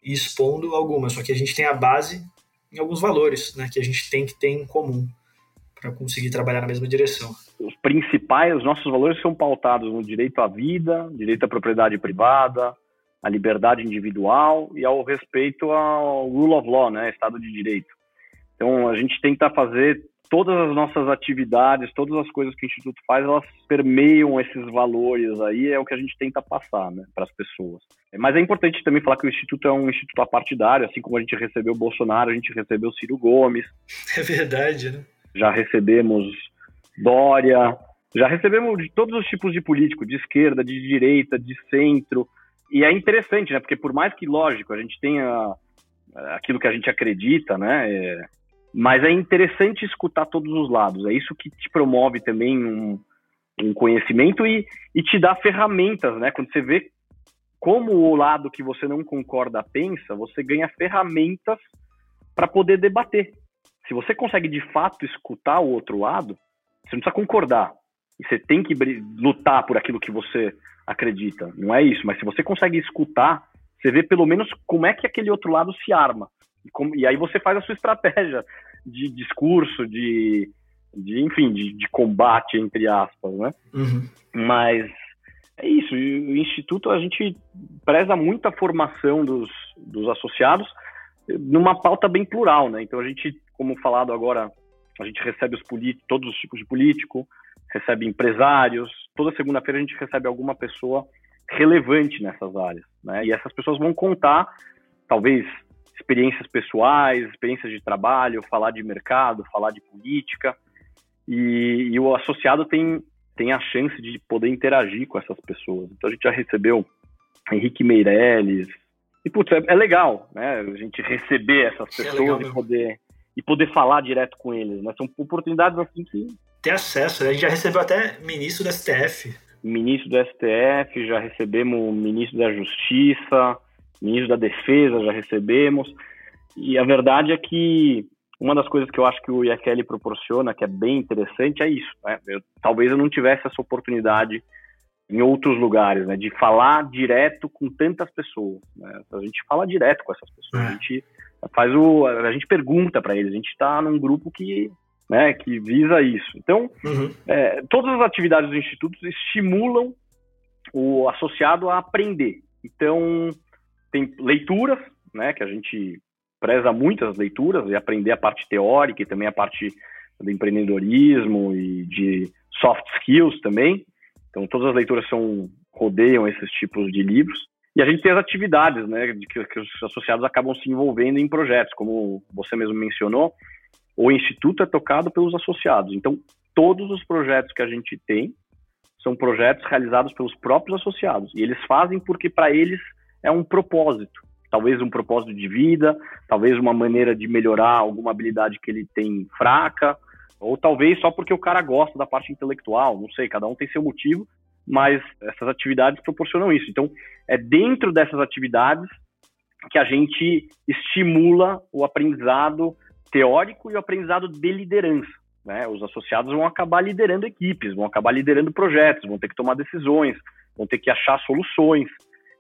e expondo algumas, só que a gente tem a base em alguns valores, né, que a gente tem que ter em comum para conseguir trabalhar na mesma direção. Os principais, os nossos valores são pautados no direito à vida, direito à propriedade privada, à liberdade individual e ao respeito ao rule of law, né, Estado de Direito. Então, a gente tenta fazer todas as nossas atividades, todas as coisas que o Instituto faz, elas permeiam esses valores aí, é o que a gente tenta passar, né, para as pessoas. Mas é importante também falar que o Instituto é um instituto apartidário, assim como a gente recebeu o Bolsonaro, a gente recebeu o Ciro Gomes. (laughs) É verdade, né? Já recebemos Dória. Já recebemos de todos os tipos de político, de esquerda, de direita, de centro. E é interessante, né? Porque por mais que, lógico, a gente tenha eh, aquilo que a gente acredita, né? É... mas é interessante escutar todos os lados. É isso que te promove também um, um conhecimento e, e te dá ferramentas, né? Quando você vê como o lado que você não concorda pensa, você ganha ferramentas para poder debater. Se você consegue de fato escutar o outro lado, você não precisa concordar. E você tem que lutar por aquilo que você acredita. Não é isso. Mas se você consegue escutar, você vê pelo menos como é que aquele outro lado se arma. E, como, e aí você faz a sua estratégia de discurso, de, de enfim, de, de, combate, entre aspas, né? Uhum. Mas é isso. o Instituto, a gente preza muito a formação dos, dos associados numa pauta bem plural, né? Então a gente, como falado agora a gente recebe os todos os tipos de político, recebe empresários. Toda segunda-feira a gente recebe alguma pessoa relevante nessas áreas, né? E essas pessoas vão contar, talvez, experiências pessoais, experiências de trabalho, falar de mercado, falar de política. E, e o associado tem, tem a chance de poder interagir com essas pessoas. Então a gente já recebeu Henrique Meirelles. E, putz, é, é legal, né? A gente receber essas é pessoas é e poder e poder falar direto com eles, né? São oportunidades assim que ter acesso. Né? A gente já recebeu até ministro do STF. Ministro do STF, já recebemos ministro da Justiça, ministro da Defesa, já recebemos. E a verdade é que uma das coisas que eu acho que o IFL proporciona, que é bem interessante, é isso. Né? Eu, talvez eu não tivesse essa oportunidade em outros lugares, né? De falar direto com tantas pessoas. Né? A gente fala direto com essas pessoas. É. A gente faz o, a gente pergunta para eles. A gente está num grupo que, né, que visa isso. Então, uhum. é, todas as atividades do instituto estimulam o associado a aprender. Então, tem leituras, né, que a gente preza muitas leituras e aprender a parte teórica e também a parte do empreendedorismo e de soft skills também. Então, todas as leituras são rodeiam esses tipos de livros. E a gente tem as atividades, né, de que, que, os associados acabam se envolvendo em projetos, como você mesmo mencionou, o instituto é tocado pelos associados. Então, todos os projetos que a gente tem são projetos realizados pelos próprios associados. E eles fazem porque para eles é um propósito. Talvez um propósito de vida, talvez uma maneira de melhorar alguma habilidade que ele tem fraca, ou talvez só porque o cara gosta da parte intelectual, não sei, cada um tem seu motivo, mas essas atividades proporcionam isso. Então, é dentro dessas atividades que a gente estimula o aprendizado teórico e o aprendizado de liderança. Né? Os associados vão acabar liderando equipes, vão acabar liderando projetos, vão ter que tomar decisões, vão ter que achar soluções.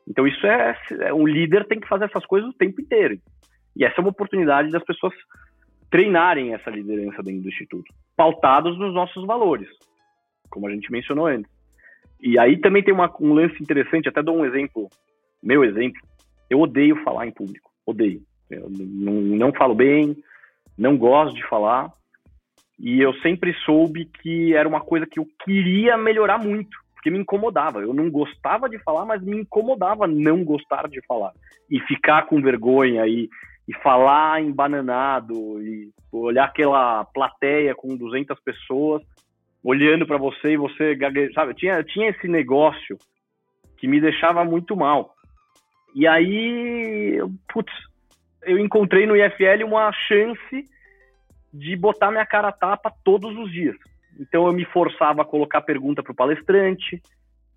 Então, isso é, é um líder tem que fazer essas coisas o tempo inteiro. E essa é uma oportunidade das pessoas treinarem essa liderança dentro do instituto, pautados nos nossos valores, como a gente mencionou antes. E aí também tem uma, um lance interessante, até dou um exemplo, meu exemplo. Eu odeio falar em público, odeio. Eu não, não falo bem, não gosto de falar. E eu sempre soube que era uma coisa que eu queria melhorar muito, porque me incomodava. Eu não gostava de falar, mas me incomodava não gostar de falar. E ficar com vergonha e, e falar embananado e olhar aquela plateia com 200 pessoas olhando para você e você sabe? Tinha, tinha esse negócio que me deixava muito mal. E aí, putz, eu encontrei no IFL uma chance de botar minha cara a tapa todos os dias. Então eu me forçava a colocar pergunta para o palestrante,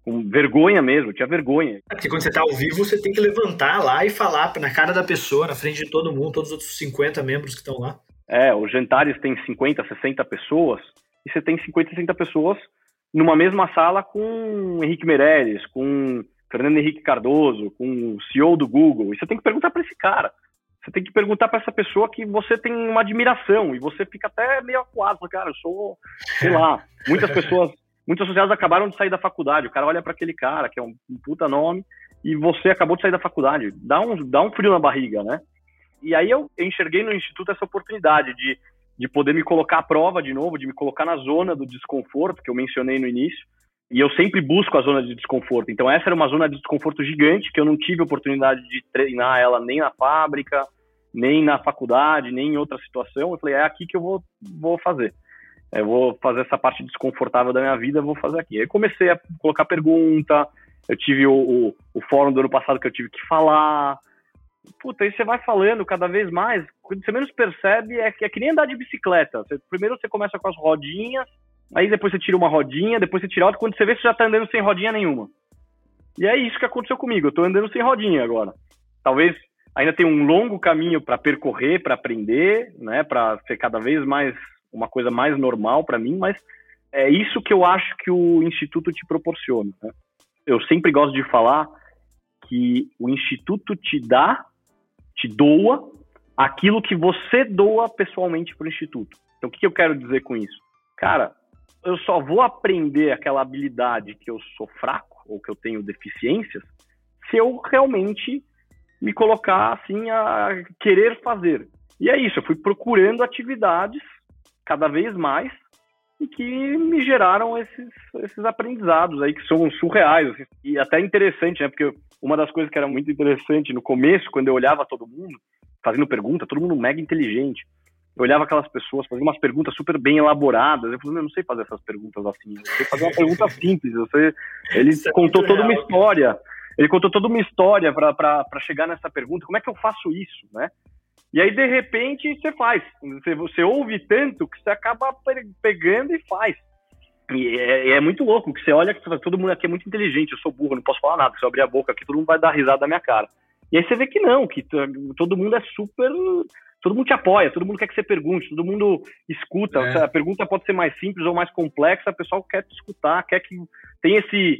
com vergonha mesmo, tinha vergonha. É porque quando você está ao vivo, você tem que levantar lá e falar na cara da pessoa, na frente de todo mundo, todos os outros 50 membros que estão lá. É, os jantares tem 50, 60 pessoas, e você tem 50, 60 pessoas numa mesma sala com Henrique Meirelles, com Fernando Henrique Cardoso, com o CEO do Google, e você tem que perguntar para esse cara. Você tem que perguntar para essa pessoa que você tem uma admiração, e você fica até meio acuado, cara, eu sou, sei lá, (laughs) muitas pessoas muitos associados acabaram de sair da faculdade. O cara olha para aquele cara, que é um, um, puta nome, e você acabou de sair da faculdade. Dá um, dá um frio na barriga, né? E aí eu enxerguei no Instituto essa oportunidade de, de poder me colocar à prova de novo, de me colocar na zona do desconforto, que eu mencionei no início. E eu sempre busco a zona de desconforto. Então essa era uma zona de desconforto gigante, que eu não tive oportunidade de treinar ela nem na fábrica, nem na faculdade, nem em outra situação. Eu falei, é aqui que eu vou, vou fazer eu vou fazer essa parte desconfortável da minha vida, vou fazer aqui. Aí comecei a colocar pergunta, eu tive o, o, o, fórum do ano passado que eu tive que falar. Puta, aí você vai falando cada vez mais, quando você menos percebe, é que, é que nem andar de bicicleta. Você, primeiro você começa com as rodinhas, aí depois você tira uma rodinha, depois você tira outra, quando você vê, você já tá andando sem rodinha nenhuma. E é isso que aconteceu comigo, eu tô andando sem rodinha agora. Talvez ainda tenha um longo caminho para percorrer, para aprender, né, para ser cada vez mais uma coisa mais normal para mim, mas é isso que eu acho que o Instituto te proporciona. Né? Eu sempre gosto de falar que o Instituto te dá, te doa aquilo que você doa pessoalmente para o Instituto. Então, o que eu quero dizer com isso? Cara, eu só vou aprender aquela habilidade que eu sou fraco ou que eu tenho deficiências se eu realmente me colocar assim a querer fazer. E é isso, eu fui procurando atividades cada vez mais e que me geraram esses, esses aprendizados aí que são surreais assim, e até interessante, né? Porque uma das coisas que era muito interessante no começo, quando eu olhava todo mundo fazendo pergunta, todo mundo mega inteligente. Eu olhava aquelas pessoas fazendo umas perguntas super bem elaboradas. Eu falei, eu não sei fazer essas perguntas assim. Eu sei fazer uma pergunta simples. Eu sei... Ele Isso é contou é toda real. uma história. Ele contou toda uma história para chegar nessa pergunta. Como é que eu faço isso, né? E aí, de repente, você faz. Você, você ouve tanto que você acaba pegando e faz. E é, é muito louco, que você olha que todo mundo aqui é muito inteligente, eu sou burro, não posso falar nada. Se eu abrir a boca aqui, todo mundo vai dar risada da minha cara. E aí você vê que não, que todo mundo é super. Todo mundo te apoia, todo mundo quer que você pergunte, todo mundo escuta. É. A pergunta pode ser mais simples ou mais complexa, o pessoal quer te escutar, quer que tem esse,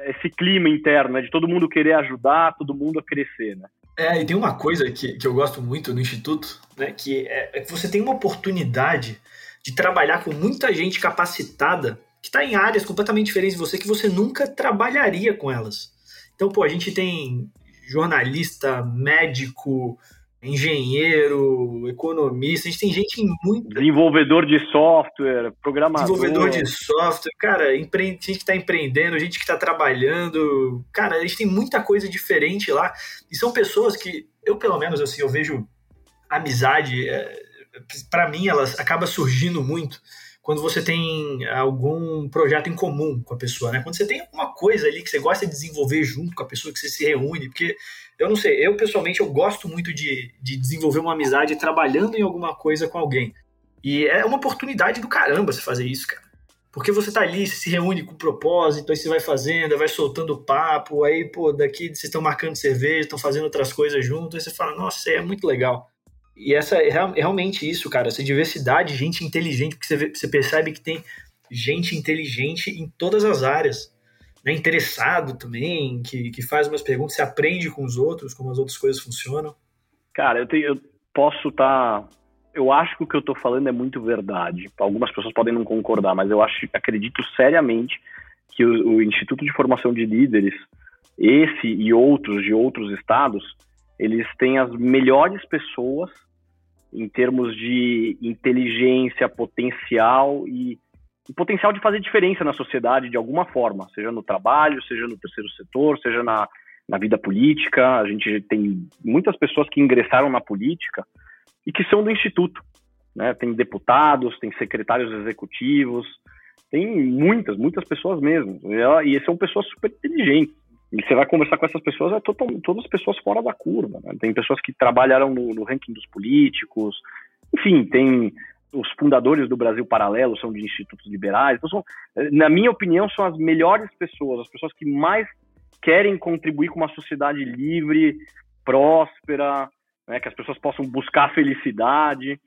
esse clima interno, né, de todo mundo querer ajudar, todo mundo a crescer, né? É, e tem uma coisa que, que eu gosto muito no Instituto, né, que é, é que você tem uma oportunidade de trabalhar com muita gente capacitada que está em áreas completamente diferentes de você que você nunca trabalharia com elas. Então, pô, a gente tem jornalista, médico, engenheiro, economista, a gente tem gente em muito. Desenvolvedor de software, programador. Desenvolvedor de software, cara, empre... gente que está empreendendo, gente que está trabalhando. Cara, a gente tem muita coisa diferente lá. E são pessoas que, eu pelo menos, assim, eu vejo amizade, é... para mim, ela acaba surgindo muito quando você tem algum projeto em comum com a pessoa, né? Quando você tem alguma coisa ali que você gosta de desenvolver junto com a pessoa, que você se reúne, porque eu não sei, eu pessoalmente eu gosto muito de, de desenvolver uma amizade trabalhando em alguma coisa com alguém. E é uma oportunidade do caramba você fazer isso, cara. Porque você tá ali, você se reúne com propósito, aí você vai fazendo, vai soltando papo, aí, pô, daqui vocês estão marcando cerveja, estão fazendo outras coisas juntos, aí você fala, nossa, é muito legal. E essa é realmente isso, cara, essa diversidade, gente inteligente, porque você, vê, você percebe que tem gente inteligente em todas as áreas, né, interessado também, que, que faz umas perguntas, se aprende com os outros, como as outras coisas funcionam. Cara, eu, tenho, eu posso estar. Tá, eu acho que o que eu estou falando é muito verdade. Algumas pessoas podem não concordar, mas eu acho, acredito seriamente que o, o Instituto de Formação de Líderes, esse e outros de outros estados, eles têm as melhores pessoas em termos de inteligência, potencial e, o potencial de fazer diferença na sociedade de alguma forma, seja no trabalho, seja no terceiro setor, seja na, na vida política. A gente tem muitas pessoas que ingressaram na política e que são do Instituto. Né? Tem deputados, tem secretários executivos, tem muitas, muitas pessoas mesmo. E, ela, e são pessoas super inteligentes. E você vai conversar com essas pessoas, é total, todas pessoas fora da curva. Né? Tem pessoas que trabalharam no, no ranking dos políticos, enfim, tem os fundadores do Brasil Paralelo são de institutos liberais. Então são, na minha opinião, são as melhores pessoas, as pessoas que mais querem contribuir com uma sociedade livre, próspera, né, que as pessoas possam buscar felicidade.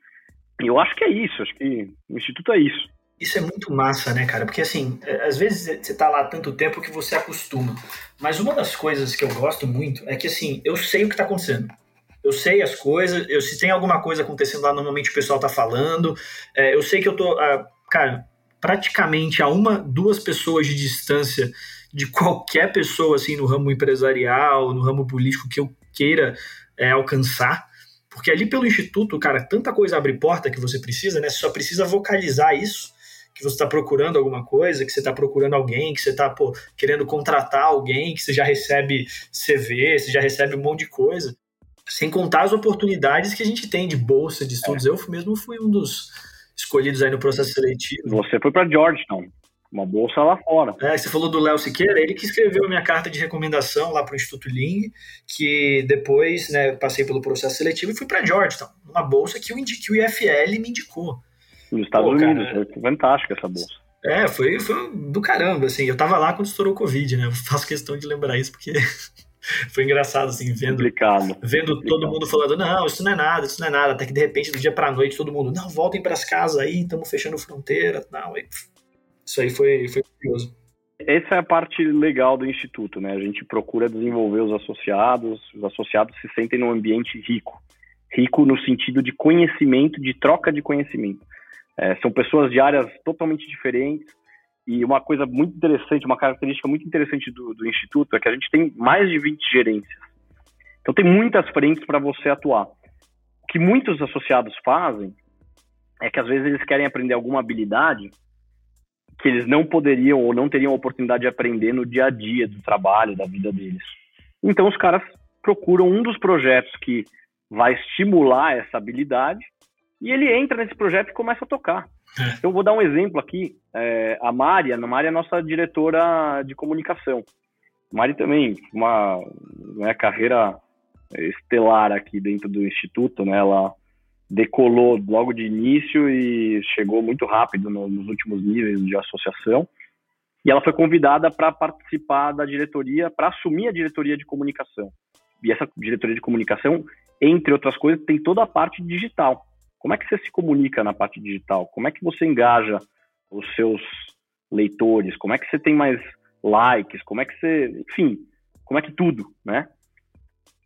E eu acho que é isso, acho que o Instituto é isso. Isso é muito massa, né, cara? Porque assim, é, às vezes você tá lá tanto tempo que você acostuma. Mas uma das coisas que eu gosto muito é que assim, eu sei o que tá acontecendo. Eu sei as coisas, eu se tem alguma coisa acontecendo lá, normalmente o pessoal tá falando. É, eu sei que eu tô, ah, cara, praticamente a uma, duas pessoas de distância de qualquer pessoa assim no ramo empresarial, no ramo político que eu queira é, alcançar. Porque ali pelo Instituto, cara, tanta coisa abre porta que você precisa, né? Você só precisa vocalizar isso, que você está procurando alguma coisa, que você está procurando alguém, que você está querendo contratar alguém, que você já recebe CV, você já recebe um monte de coisa. Sem contar as oportunidades que a gente tem de bolsa de estudos. É. Eu mesmo fui um dos escolhidos aí no processo seletivo. Você foi para Georgetown. Uma bolsa lá fora. É, você falou do Léo Siqueira, ele que escreveu a minha carta de recomendação lá para o Instituto Ling, que depois né, passei pelo processo seletivo e fui para Georgetown, uma bolsa que o, que o IFL me indicou. Nos Estados Pô, Unidos, cara, foi fantástica essa bolsa. É, foi, foi do caramba, assim, eu tava lá quando estourou o Covid, né, eu faço questão de lembrar isso porque (laughs) foi engraçado, assim, vendo, Complicado. vendo Complicado. todo mundo falando, não, isso não é nada, isso não é nada, até que de repente, do dia pra noite, todo mundo, não, voltem para as casas aí, estamos fechando fronteira, não, aí, isso aí foi, foi curioso. Essa é a parte legal do Instituto, né? A gente procura desenvolver os associados, os associados se sentem num ambiente rico. Rico no sentido de conhecimento, de troca de conhecimento. É, são pessoas de áreas totalmente diferentes, e uma coisa muito interessante, uma característica muito interessante do, do Instituto é que a gente tem mais de 20 gerências. Então tem muitas frentes para você atuar. O que muitos associados fazem é que às vezes eles querem aprender alguma habilidade que eles não poderiam ou não teriam a oportunidade de aprender no dia a dia do trabalho, da vida deles. Então os caras procuram um dos projetos que vai estimular essa habilidade e ele entra nesse projeto e começa a tocar. É. Então vou dar um exemplo aqui. É, a Mari, a Mari é a nossa diretora de comunicação. Mari também, uma né, carreira estelar aqui dentro do instituto, né? Ela decolou logo de início e chegou muito rápido no, nos últimos níveis de associação. E ela foi convidada para participar da diretoria, para assumir a diretoria de comunicação. E essa diretoria de comunicação, entre outras coisas, tem toda a parte digital. Como é que você se comunica na parte digital? Como é que você engaja os seus leitores? Como é que você tem mais likes? Como é que você, enfim, como é que tudo, né?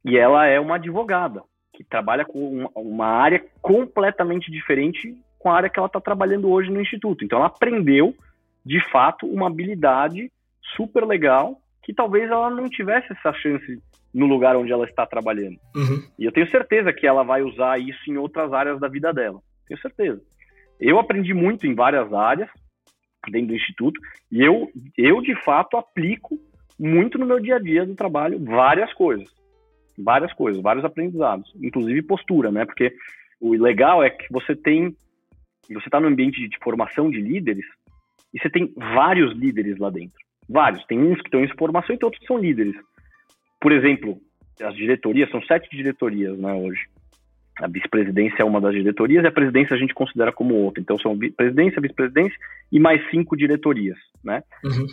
E ela é uma advogada que trabalha com uma área completamente diferente com a área que ela está trabalhando hoje no instituto. Então ela aprendeu, de fato, uma habilidade super legal que talvez ela não tivesse essa chance no lugar onde ela está trabalhando. Uhum. E eu tenho certeza que ela vai usar isso em outras áreas da vida dela. Tenho certeza. Eu aprendi muito em várias áreas dentro do instituto e eu, eu de fato aplico muito no meu dia a dia do trabalho várias coisas várias coisas, vários aprendizados, inclusive postura, né? Porque o legal é que você tem, você está no ambiente de formação de líderes e você tem vários líderes lá dentro. Vários. Tem uns que estão em formação e outros que são líderes. Por exemplo, as diretorias, são sete diretorias né, hoje. A vice-presidência é uma das diretorias e a presidência a gente considera como outra. Então são presidência, vice-presidência e mais cinco diretorias, né? Uhum.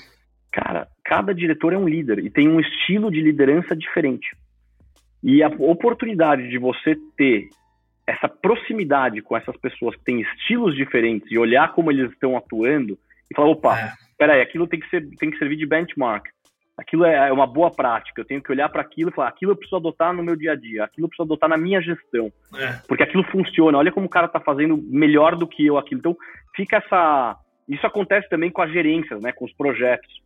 Cara, cada diretor é um líder e tem um estilo de liderança diferente. E a oportunidade de você ter essa proximidade com essas pessoas que têm estilos diferentes e olhar como eles estão atuando e falar, opa, é. peraí, aquilo tem que, ser, tem que servir de benchmark. Aquilo é, é uma boa prática. Eu tenho que olhar para aquilo e falar, aquilo eu preciso adotar no meu dia a dia, aquilo eu preciso adotar na minha gestão. É. Porque aquilo funciona. Olha como o cara está fazendo melhor do que eu aquilo. Então, fica essa. Isso acontece também com as gerências, né, com os projetos.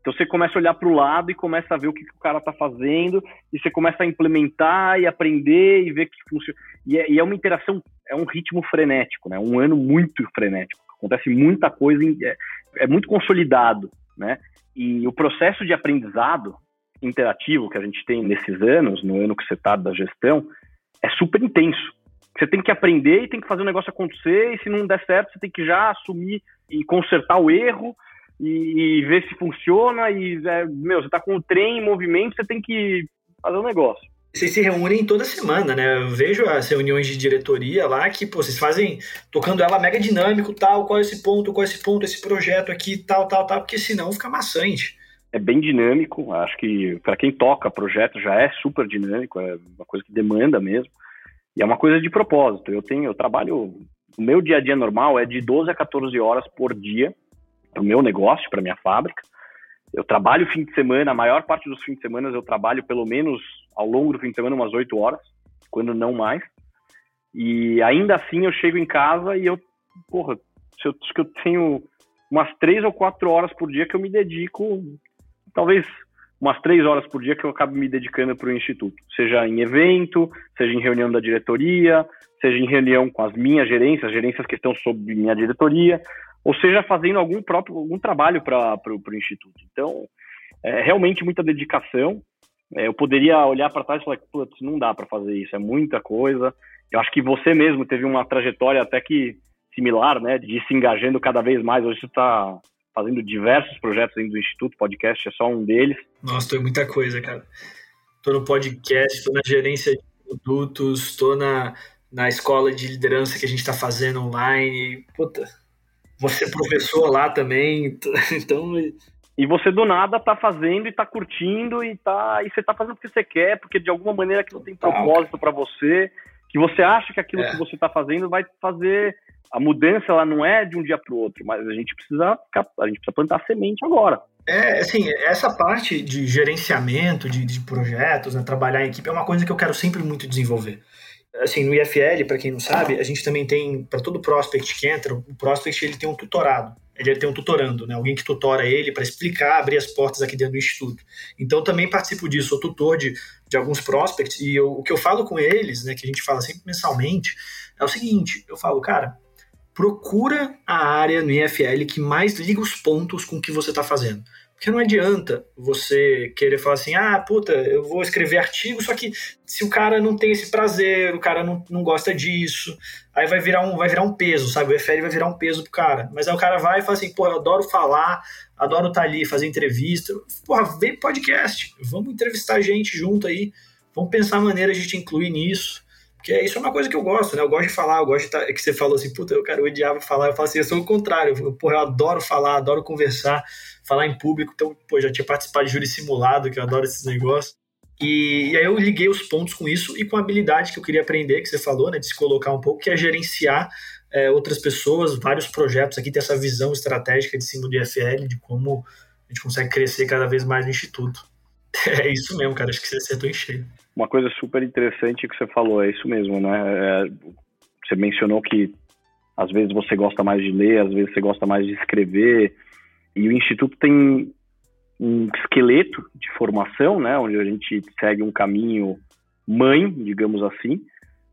Então você começa a olhar para o lado e começa a ver o que, que o cara está fazendo, e você começa a implementar e aprender e ver que funciona. E é, e é, uma interação, é um ritmo frenético, né? Um ano muito frenético Acontece muita coisa, é, é muito consolidado, né? E o processo de aprendizado interativo que a gente tem nesses anos, no ano que você está da gestão, é super intenso. Você tem que aprender e tem que fazer o negócio acontecer, e se não der certo, você tem que já assumir e consertar o erro e, e ver se funciona. E, é, meu, você está com o trem em movimento, você tem que fazer o um negócio. Vocês se reúnem toda semana, né? Eu vejo as reuniões de diretoria lá que pô, vocês fazem tocando ela mega dinâmico, tal, qual é esse ponto, qual é esse ponto, esse projeto aqui, tal, tal, tal, porque senão fica maçante. É bem dinâmico, acho que para quem toca projeto já é super dinâmico, é uma coisa que demanda mesmo. E é uma coisa de propósito. Eu tenho, eu trabalho, o meu dia a dia normal é de 12 a 14 horas por dia para o meu negócio, para minha fábrica. Eu trabalho fim de semana, a maior parte dos fins de semana eu trabalho pelo menos ao longo do fim de semana umas 8 horas, quando não mais. E ainda assim eu chego em casa e eu, porra, eu, acho que eu tenho umas três ou quatro horas por dia que eu me dedico, talvez umas três horas por dia que eu acabo me dedicando para o Instituto, seja em evento, seja em reunião da diretoria, seja em reunião com as minhas gerências, gerências que estão sob minha diretoria, ou seja fazendo algum próprio algum trabalho para o Instituto. Então, é realmente muita dedicação. É, eu poderia olhar para trás e falar, putz, não dá para fazer isso, é muita coisa. Eu acho que você mesmo teve uma trajetória até que similar, né, de se engajando cada vez mais. Hoje você está fazendo diversos projetos dentro do Instituto, podcast é só um deles. Nossa, tem muita coisa, cara. Tô no podcast, tô na gerência de produtos, tô na, na escola de liderança que a gente está fazendo online. Puta, você é professor lá também, (laughs) então... E você do nada tá fazendo e tá curtindo e tá e você tá fazendo o que você quer, porque de alguma maneira aquilo tem propósito para você, que você acha que aquilo é. que você tá fazendo vai fazer a mudança ela não é de um dia para o outro, mas a gente precisa a gente precisa plantar semente agora. É, assim, essa parte de gerenciamento de, de projetos, né, trabalhar em equipe é uma coisa que eu quero sempre muito desenvolver. Assim, no IFL, para quem não sabe, a gente também tem, para todo prospect que entra, o prospect ele tem um tutorado, ele tem um tutorando, né, alguém que tutora ele para explicar, abrir as portas aqui dentro do instituto. Então, também participo disso, sou tutor de, de alguns prospects, e eu, o que eu falo com eles, né, que a gente fala sempre mensalmente, é o seguinte, eu falo, cara, procura a área no IFL que mais liga os pontos com o que você está fazendo. Porque não adianta você querer falar assim, ah, puta, eu vou escrever artigo, só que se o cara não tem esse prazer, o cara não, não gosta disso, aí vai virar, um, vai virar um peso, sabe? O EFL vai virar um peso pro cara. Mas aí o cara vai e fala assim, pô, eu adoro falar, adoro estar tá ali, fazer entrevista. Porra, vem podcast, vamos entrevistar gente junto aí, vamos pensar maneiras de te incluir nisso. Porque isso é uma coisa que eu gosto, né? Eu gosto de falar, eu gosto de tá, é que você falou assim, puta, eu, eu odiava falar. Eu falo assim, eu sou o contrário. Eu, porra, eu adoro falar, adoro conversar, falar em público. Então, pô, já tinha participado de júri simulado, que eu adoro esses negócios. E, e, aí eu liguei os pontos com isso e com a habilidade que eu queria aprender, que você falou, né? De se colocar um pouco, que é gerenciar é, outras pessoas, vários projetos aqui, ter essa visão estratégica de cima do IFL, de como a gente consegue crescer cada vez mais no Instituto. (laughs) É isso mesmo, cara. Acho que você acertou em cheio. Uma coisa super interessante que você falou, é isso mesmo, né? É, você mencionou que às vezes você gosta mais de ler, às vezes você gosta mais de escrever, e o Instituto tem um esqueleto de formação, né? Onde a gente segue um caminho mãe, digamos assim.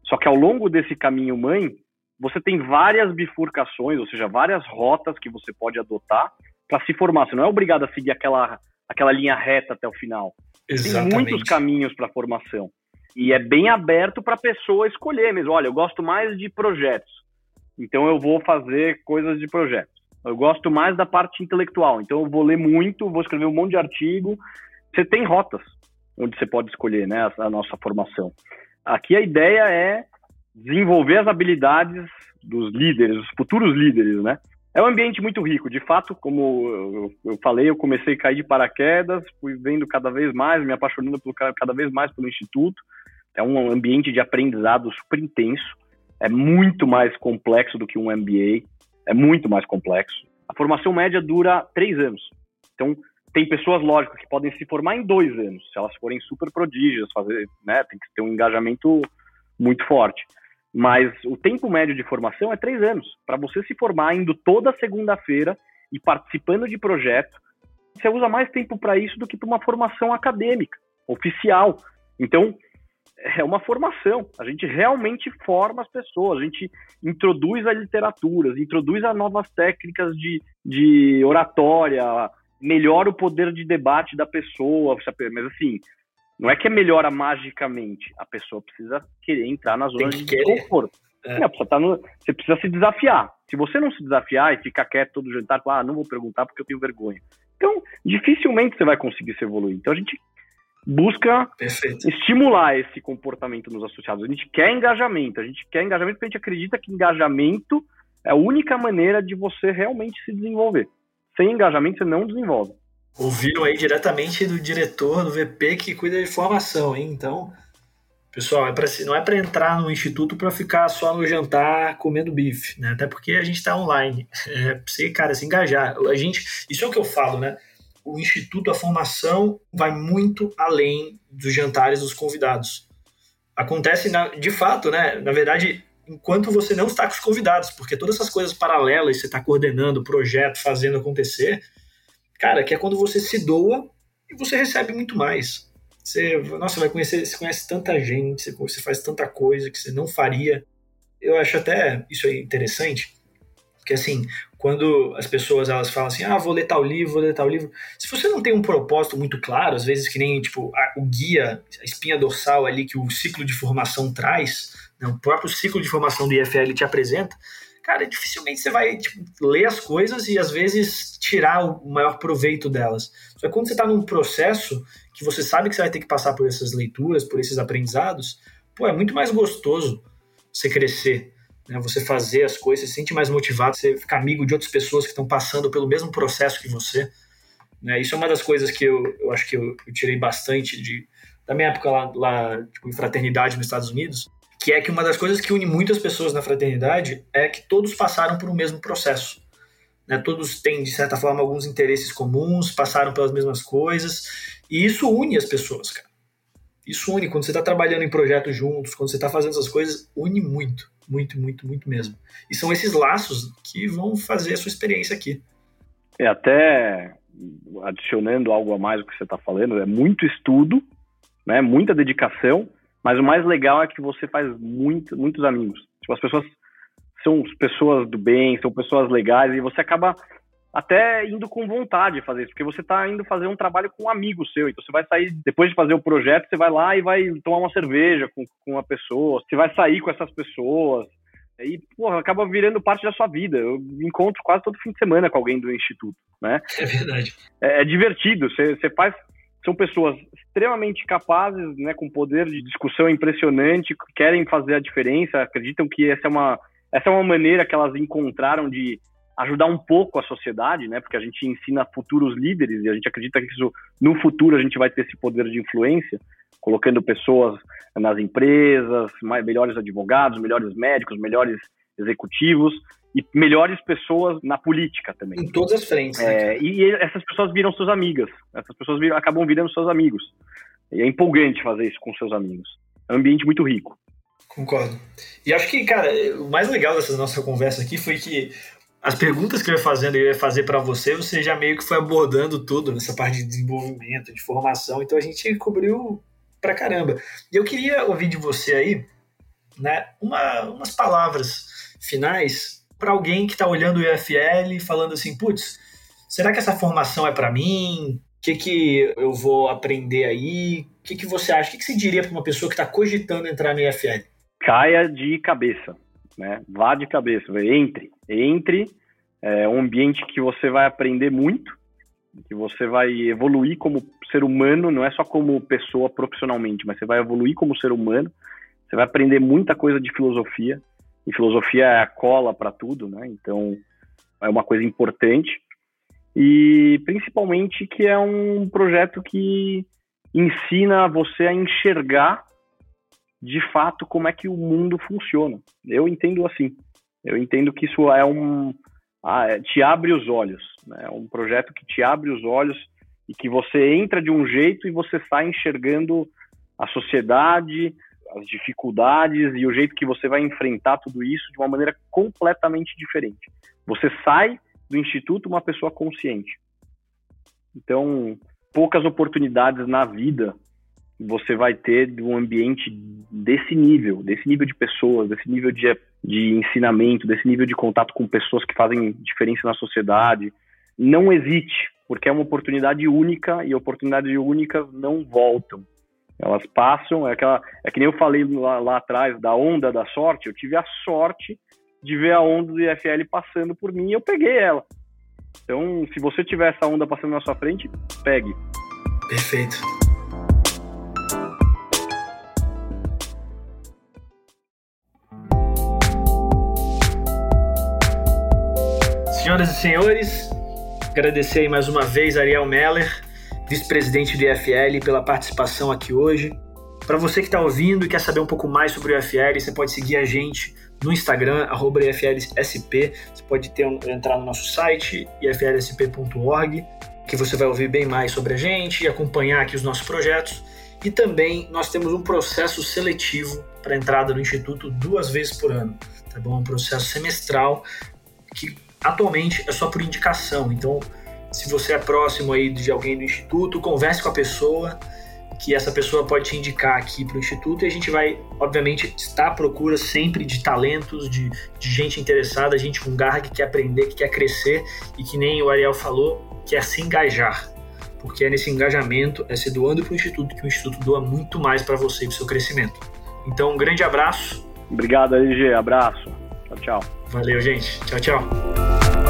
Só que ao longo desse caminho mãe, você tem várias bifurcações, ou seja, várias rotas que você pode adotar para se formar. Você não é obrigado a seguir aquela, aquela linha reta até o final. Exatamente. Tem muitos caminhos para formação. E é bem aberto para a pessoa escolher mesmo. Olha, eu gosto mais de projetos, então eu vou fazer coisas de projetos. Eu gosto mais da parte intelectual, então eu vou ler muito, vou escrever um monte de artigo. Você tem rotas onde você pode escolher né, a nossa formação. Aqui a ideia é desenvolver as habilidades dos líderes, os futuros líderes, né? É um ambiente muito rico, de fato, como eu, falei, eu comecei a cair de paraquedas, fui vendo cada vez mais, me apaixonando por, cada vez mais pelo Instituto. É um ambiente de aprendizado super intenso, é muito mais complexo do que um MBA, é muito mais complexo. A formação média dura três anos. Então, tem pessoas, lógico, que podem se formar em dois anos, se elas forem super prodígias, fazer, né, tem que ter um engajamento muito forte. Mas o tempo médio de formação é três anos. Para você se formar indo toda segunda-feira e participando de projeto, você usa mais tempo para isso do que para uma formação acadêmica, oficial. Então, é uma formação. A gente realmente forma as pessoas, a gente introduz a literatura, introduz as novas técnicas de, de oratória, melhora o poder de debate da pessoa. Mas assim, não é que melhora magicamente. A pessoa precisa querer entrar na zona de conforto. É. Não, precisa tá no, você precisa se desafiar. Se você não se desafiar e ficar quieto todo jantar, ah, não vou perguntar porque eu tenho vergonha. Então, dificilmente você vai conseguir se evoluir. Então, a gente busca Perfeito. estimular esse comportamento nos associados. A gente quer engajamento, a gente quer engajamento porque a gente acredita que engajamento é a única maneira de você realmente se desenvolver. Sem engajamento você não desenvolve. Ouviram aí diretamente do diretor, do VP que cuida de formação, hein? Então, pessoal, é pra, não é para entrar no instituto para ficar só no jantar comendo bife, né? Até porque a gente está online. (laughs) É pra você, cara, se engajar. A gente, isso é o que eu falo, né? O Instituto, a formação vai muito além dos jantares dos convidados. Acontece, na, de fato, né? Na verdade, enquanto você não está com os convidados, porque todas essas coisas paralelas, você está coordenando o projeto, fazendo acontecer, cara, que é quando você se doa e você recebe muito mais. Você, nossa, vai conhecer, você conhece tanta gente, você faz tanta coisa que você não faria. Eu acho até isso aí interessante, porque assim, quando as pessoas elas falam assim, ah, vou ler tal livro, vou ler tal livro. Se você não tem um propósito muito claro, às vezes que nem tipo a, o guia, a espinha dorsal ali que o ciclo de formação traz, né, o próprio ciclo de formação do IFL te apresenta, cara, dificilmente você vai tipo, ler as coisas e às vezes tirar o maior proveito delas. Só que quando você está num processo que você sabe que você vai ter que passar por essas leituras, por esses aprendizados, pô, é muito mais gostoso você crescer né, você fazer as coisas, se sente mais motivado, você fica amigo de outras pessoas que estão passando pelo mesmo processo que você. Né? Isso é uma das coisas que eu, eu acho que eu, eu tirei bastante de, da minha época lá, lá tipo, em fraternidade nos Estados Unidos, que é que uma das coisas que une muitas pessoas na fraternidade é que todos passaram por um mesmo processo. Né? Todos têm, de certa forma, alguns interesses comuns, passaram pelas mesmas coisas, e isso une as pessoas, cara. Isso une, quando você está trabalhando em projetos juntos, quando você está fazendo essas coisas, une muito muito, muito, muito mesmo. E são esses laços que vão fazer a sua experiência aqui. É, até adicionando algo a mais do que você está falando, é muito estudo, né, muita dedicação, mas o mais legal é que você faz muito, muitos amigos. Tipo, as pessoas são pessoas do bem, são pessoas legais, e você acaba até indo com vontade de fazer isso, porque você está indo fazer um trabalho com um amigo seu, então você vai sair, depois de fazer o projeto, você vai lá e vai tomar uma cerveja com, com uma pessoa, você vai sair com essas pessoas, e, porra, acaba virando parte da sua vida. Eu encontro quase todo fim de semana com alguém do Instituto, né? É verdade. É, é divertido, você, você faz... São pessoas extremamente capazes, né, com poder de discussão impressionante, querem fazer a diferença, acreditam que essa é uma, essa é uma maneira que elas encontraram de ajudar um pouco a sociedade, né? Porque a gente ensina futuros líderes e a gente acredita que isso, no futuro a gente vai ter esse poder de influência, colocando pessoas nas empresas, mais, melhores advogados, melhores médicos, melhores executivos e melhores pessoas na política também. Em todas as frentes. É, né? e, essas pessoas viram suas amigas, essas pessoas viram, acabam virando seus amigos. E é empolgante fazer isso com seus amigos. É um ambiente muito rico. Concordo. E acho que, cara, o mais legal dessa nossa conversa aqui foi que as perguntas que eu ia fazendo, eu ia fazer para você, você já meio que foi abordando tudo nessa parte de desenvolvimento, de formação. Então a gente cobriu pra caramba. E eu queria ouvir de você aí, né, uma, umas palavras finais para alguém que está olhando o IFL e falando assim, putz, será que essa formação é para mim? O que, que eu vou aprender aí? O que, que você acha? O que, que você diria para uma pessoa que está cogitando entrar no IFL? Caia de cabeça né? Vá de cabeça, entre, entre, é um ambiente que você vai aprender muito, que você vai evoluir como ser humano, não é só como pessoa profissionalmente, mas você vai evoluir como ser humano, você vai aprender muita coisa de filosofia, e filosofia é a cola para tudo, né? Então é uma coisa importante e principalmente que é um projeto que ensina você a enxergar de fato como é que o mundo funciona. Eu entendo assim. Eu entendo que isso é um ah, é, te abre os olhos, né? É um projeto que te abre os olhos e que você entra de um jeito e você sai enxergando a sociedade, as dificuldades e o jeito que você vai enfrentar tudo isso de uma maneira completamente diferente. Você sai do instituto uma pessoa consciente. Então, poucas oportunidades na vida você vai ter um ambiente desse nível, desse nível de pessoas, desse nível de, de ensinamento, desse nível de contato com pessoas que fazem diferença na sociedade. Não hesite, porque é uma oportunidade única e oportunidades únicas não voltam. Elas passam, é, aquela, é que nem eu falei lá, lá atrás da onda da sorte, eu tive a sorte de ver a onda do IFL passando por mim e eu peguei ela. Então, se você tiver essa onda passando na sua frente, pegue. Perfeito. Senhoras e senhores, agradecer mais uma vez Ariel Meller, vice-presidente do IFL, pela participação aqui hoje. Para você que está ouvindo e quer saber um pouco mais sobre o IFL, você pode seguir a gente no Instagram, IFLSP. Você pode ter, entrar no nosso site, iflsp.org, que você vai ouvir bem mais sobre a gente e acompanhar aqui os nossos projetos. E também nós temos um processo seletivo para entrada no Instituto duas vezes por ano. Tá bom? Um processo semestral que atualmente é só por indicação. Então, se você é próximo aí de alguém do Instituto, converse com a pessoa que essa pessoa pode te indicar aqui para o Instituto e a gente vai, obviamente, estar à procura sempre de talentos, de, de gente interessada, gente com garra que quer aprender, que quer crescer e que nem o Ariel falou, quer se engajar. Porque é nesse engajamento, é se doando para o Instituto, que o Instituto doa muito mais para você e para o seu crescimento. Então, um grande abraço. Obrigado, LG. Abraço. Tchau, tchau. Valeu, gente. Tchau, tchau.